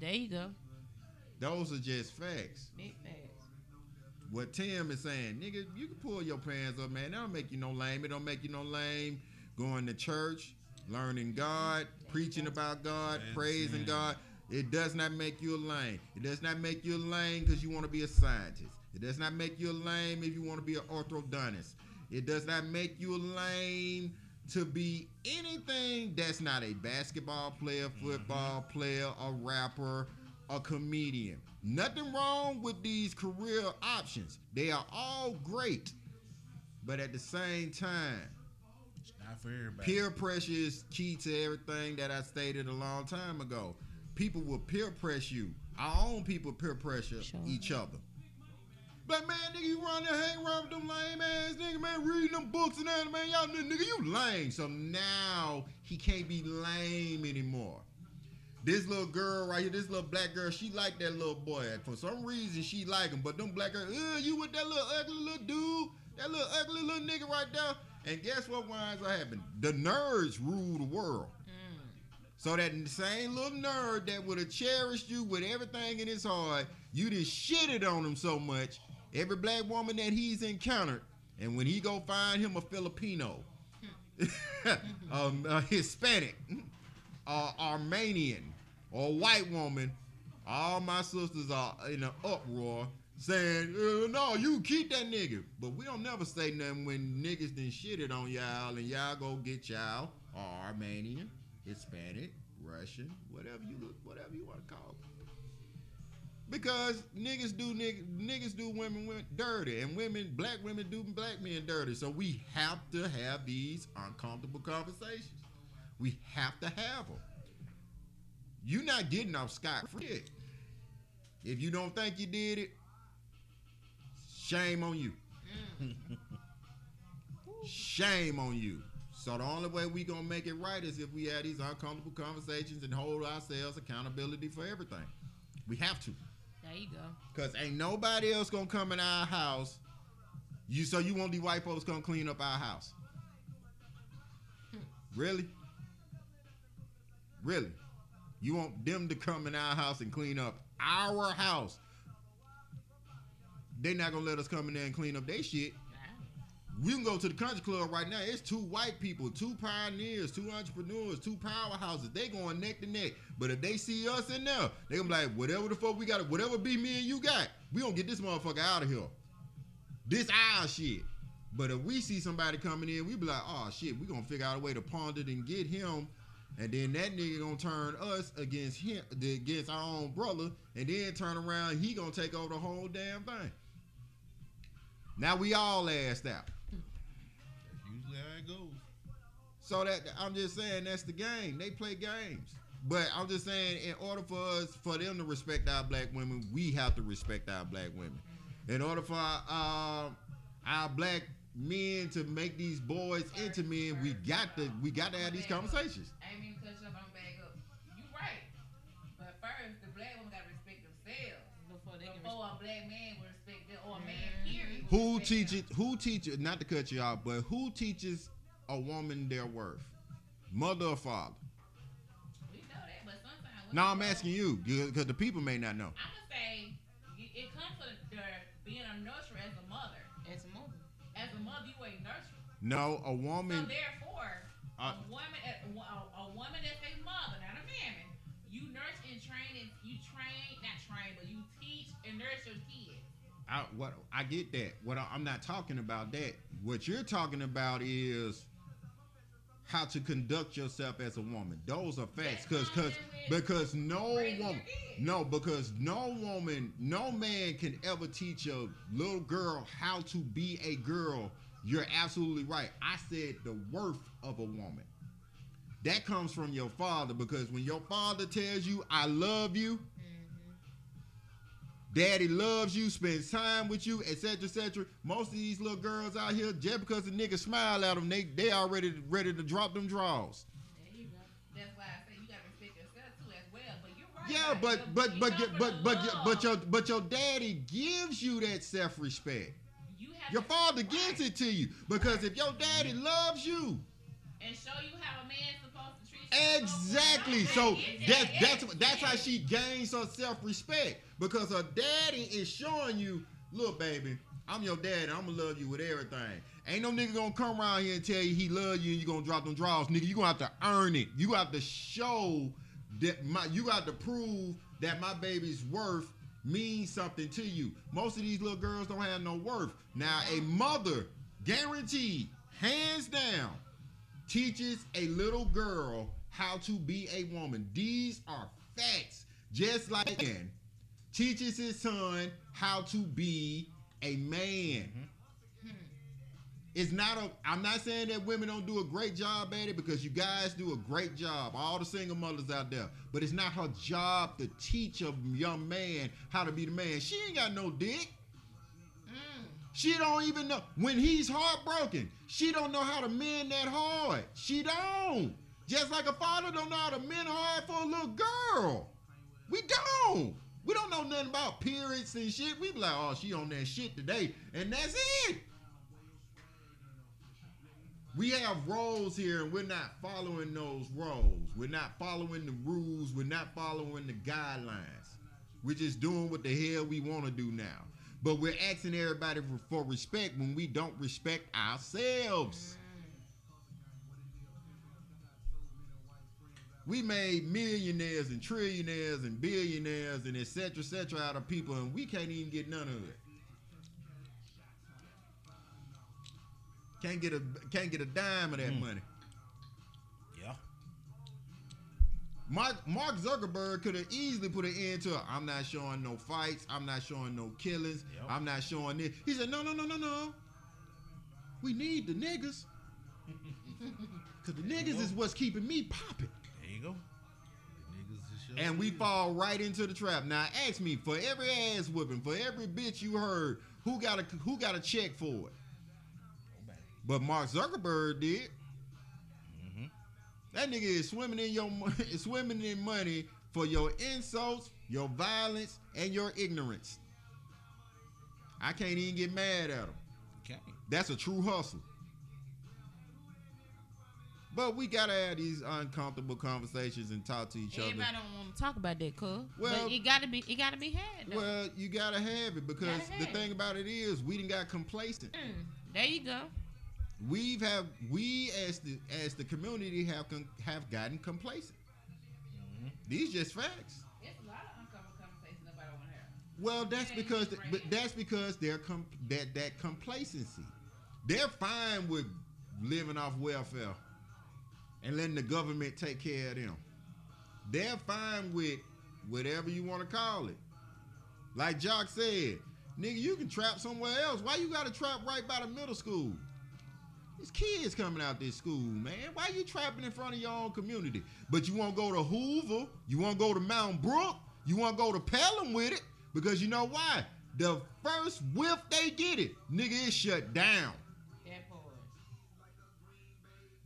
There you go. Those are just facts. Big facts. what Tim is saying, nigga, you can pull your pants up, man. That don't make you no lame. It don't make you no lame. Going to church, learning God, preaching about God, That's praising it. God. It does not make you a lame. It does not make you a lame because you want to be a scientist. It does not make you a lame if you want to be an orthodontist. It does not make you a lame to be anything that's not a basketball player, mm-hmm. football player, a rapper, a comedian. Nothing wrong with these career options. They are all great. But at the same time, It's not for everybody. peer pressure is key to everything that I stated a long time ago. People will peer press you. Our own people peer pressure Sure. each other. But man, nigga, you run there hang around with them lame ass nigga, man, reading them books and that, man, y'all nigga, you lame. So now he can't be lame anymore. This little girl right here, this little black girl, she like that little boy. For some reason, she like him. But them black girls, you with that little ugly little dude, that little ugly little nigga right there. And guess what winds up happening? The nerds rule the world. So that same little nerd that would have cherished you with everything in his heart, you just shitted on him so much. Every black woman that he's encountered, and when he go find him a Filipino, um, a Hispanic, uh, Armenian, or white woman, all my sisters are in an uproar saying, uh, "No, you keep that nigga." But we don't never say nothing when niggas done shitted on y'all, and y'all go get y'all or Armenian, Hispanic, Russian, whatever you look, whatever you want to call it. Because niggas do niggas, niggas do women, women dirty, and women, black women do black men dirty. So we have to have these uncomfortable conversations. We have to have them. You're not getting off scot free. If you don't think you did it, shame on you. shame on you. So the only way we gonna make it right is if we have these uncomfortable conversations and hold ourselves accountability for everything. We have to. There you go. Cause ain't nobody else gonna come in our house. You so you want these white folks gonna clean up our house? Really? Really? You want them to come in our house and clean up our house? They not gonna let us come in there and clean up their shit. We can go to the country club right now. It's two white people, two pioneers, two entrepreneurs, two powerhouses. They going neck to neck. But if they see us in there, they gonna be like, whatever the fuck we got, whatever be me and you got, we gonna get this motherfucker out of here. This our shit. But if we see somebody coming in, we be like, oh shit, we gonna figure out a way to pond it and get him. And then that nigga gonna turn us against him, against our own brother, and then turn around, he gonna take over the whole damn thing. Now we all assed out. That's usually how it goes. So that I'm just saying that's the game. They play games. But I'm just saying, in order for us, for them to respect our black women, we have to respect our black women. In order for our, our black men to make these boys into men, we got to we got to have these conversations. I ain't mean to cut you up, I'm back up. You right. But first, the black woman gotta respect themselves. Before they can Before a black man will respect them, or a man, period. will Who teaches? Who teaches? Not to cut you off, but who teaches a woman their worth? Mother or father? We know that, but sometimes. No, I'm asking you because the people may not know. I'm gonna say it, it comes to the, being a nurturer as a mother. As a mother. As a mother, you a nurturer. No, a So woman. therefore, Uh, a woman, a, a, a woman that's a mother, not a man, you nurse and train and you train, not train, but you teach and nurse your kids. I, what I get that. What I, I'm not talking about that. What you're talking about is how to conduct yourself as a woman. Those are facts, because because because no woman, no, because no woman, no man can ever teach a little girl how to be a girl. You're absolutely right. I said the worth of a woman. That comes from your father because when your father tells you, "I love you," Daddy loves you, spends time with you, etc., etc. Most of these little girls out here, just because the nigga smile at them, they they already ready to drop them draws. There you go. That's why I say you gotta respect yourself too as well. But you're right. Yeah, but but but but but but, your- but your but your daddy gives you that self respect. You Your father right. gives it to you because if your daddy loves you, and show you how a man's supposed to treat you. Exactly. So that's that. that's that's how she gains her self respect because her daddy is showing you, look, baby, I'm your daddy. I'm gonna love you with everything. Ain't no nigga gonna come around here and tell you he love you and you gonna drop them draws, nigga. You gonna have to earn it. You have to show that my you got to prove that my baby's worth means something to you. Most of these little girls don't have no worth. Now a mother, guaranteed, hands down, teaches a little girl how to be a woman. These are facts. Just like man teaches his son how to be a man. It's not a. I'm not saying that women don't do a great job at it because you guys do a great job. All the single mothers out there, but it's not her job to teach a young man how to be the man. She ain't got no dick. She don't even know when he's heartbroken. She don't know how to mend that heart. She don't. Just like a father don't know how to mend hard for a little girl. We don't. We don't know nothing about periods and shit. We be like, oh, she on that shit today, and that's it. We have roles here, and we're not following those roles. We're not following the rules. We're not following the guidelines. We're just doing what the hell we want to do now. But we're asking everybody for, for respect when we don't respect ourselves. We made millionaires and trillionaires and billionaires and et cetera, et cetera out of people, and we can't even get none of it. Can't get a can't get a dime of that Mm. money. Yeah. Mark Mark Zuckerberg could have easily put an end to it. I'm not showing no fights. I'm not showing no killings. Yep. I'm not showing this. He said, no, no, no, no, no. We need the niggas. Cause the niggas is what's keeping me popping. And we fall right into the trap. Now ask me, for every ass whooping, for every bitch you heard, who got a who got a check for it? But Mark Zuckerberg did. Mm-hmm. That nigga is swimming in your swimming in money for your insults, your violence, and your ignorance. I can't even get mad at him. Okay. That's a true hustle. But we gotta have these uncomfortable conversations and talk to each Everybody other. don't want to talk about that, cuz. Well- but it gotta be, it gotta be had. Though. Well, you gotta have it because Gotta the have thing it. about it is we didn't got complacent. Mm, there you go. We've have we as the as the community have con, have gotten complacent. Mm-hmm. These just facts. It's a lot of uncomfortable conversations nobody want to have. Well, that's because you're but that's because they're com- that that complacency. They're fine with living off welfare and letting the government take care of them. They're fine with whatever you want to call it. Like Jock said, nigga, you can trap somewhere else. Why you got to trap right by the middle school? There's kids coming out this school, man. Why you trapping in front of your own community? But you won't go to Hoover, you won't go to Mountain Brook, you won't go to Pelham with it because you know why? The first whiff they get it, nigga, it's shut down.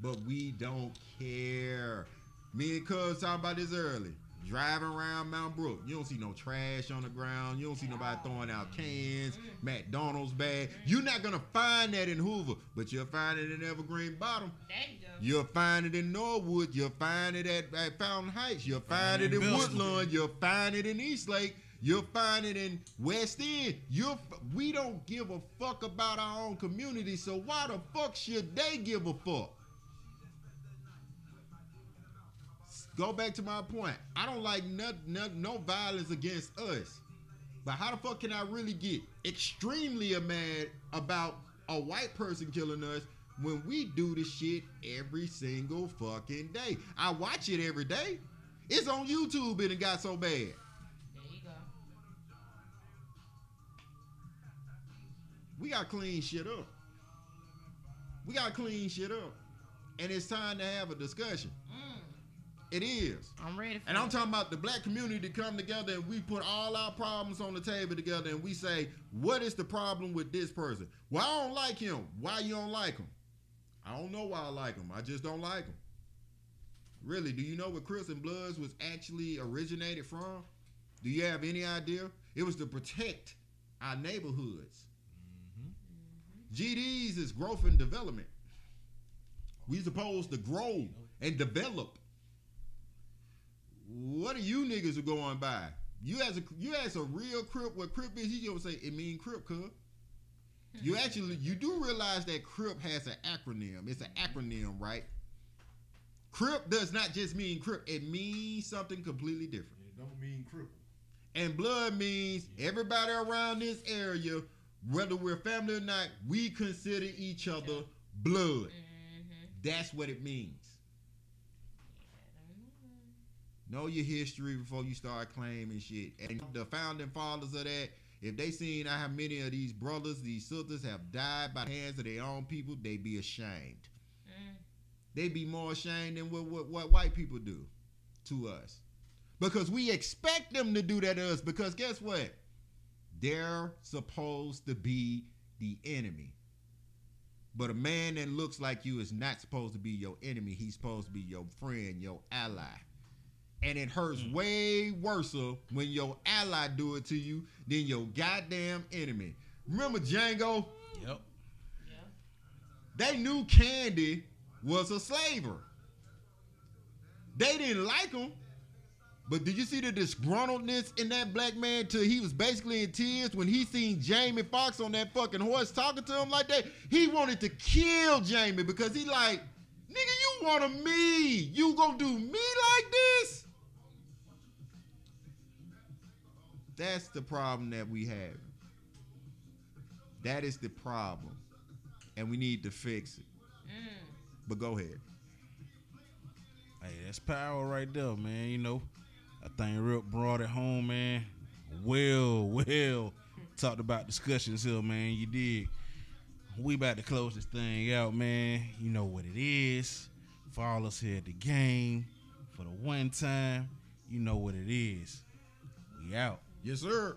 That part. But we don't care. Me and Cuz talking about this early. Driving around Mountain Brook, you don't see no trash on the ground. You don't see nobody throwing out cans, McDonald's bag. You're not gonna find that in Hoover, but you'll find it in Evergreen Bottom. You go. You'll find it in Norwood. You'll find it at, at Fountain Heights. You'll find it in Billston. Woodlawn. You'll find it in Eastlake. You'll find it in West End. You'll we don't give a fuck about our own community, so why the fuck should they give a fuck? Go back to my point. I don't like no, no, no violence against us. But how the fuck can I really get extremely mad about a white person killing us when we do this shit every single fucking day? I watch it every day. It's on YouTube and it got so bad. There you go. We gotta clean shit up. We gotta clean shit up. And it's time to have a discussion. Mm, It is. I'm ready for And I'm it. talking about the black community to come together and we put all our problems on the table together and we say, what is the problem with this person? Well, I don't like him. Why you don't like him? I don't know why I like him. I just don't like him. Really, do you know where Crips and Bloods was actually originated from? Do you have any idea? It was to protect our neighborhoods. Mm-hmm. GDs is growth and development. We supposed to grow and develop. What are you niggas are going by? You as a you as a real crip, what crip is? He gonna say it mean crip, cuz. You actually you do realize that crip has an acronym. It's an acronym, right? Crip does not just mean crip. It means something completely different. It don't mean cripple. And blood means everybody around this area, whether we're family or not, we consider each other blood. Mm-hmm. That's what it means. Know your history before you start claiming shit. And the founding fathers of that, if they seen how many of these brothers, these sisters have died by the hands of their own people—they'd be ashamed. Mm. They be more ashamed than what, what, what white people do to us. Because we expect them to do that to us. Because guess what? They're supposed to be the enemy. But a man that looks like you is not supposed to be your enemy. He's supposed to be your friend, your ally. And it hurts mm. way worse when your ally do it to you than your goddamn enemy. Remember Django? Yep. Yeah. They knew Candie was a slaver. They didn't like him. But did you see the disgruntledness in that black man till he was basically in tears when he seen Jamie Foxx on that fucking horse talking to him like that? He wanted to kill Jamie because he like, nigga, you wanted me. You gonna do me like this? That's the problem that we have. That is the problem. And we need to fix it. Mm. But go ahead. Hey, that's power right there, man. You know, I think Rip brought it home, man. Well, well, talked about discussions here, man. You did. We about to close this thing out, man. You know what it is. Follow us here at the game for the one time. You know what it is. We out. Yes, sir.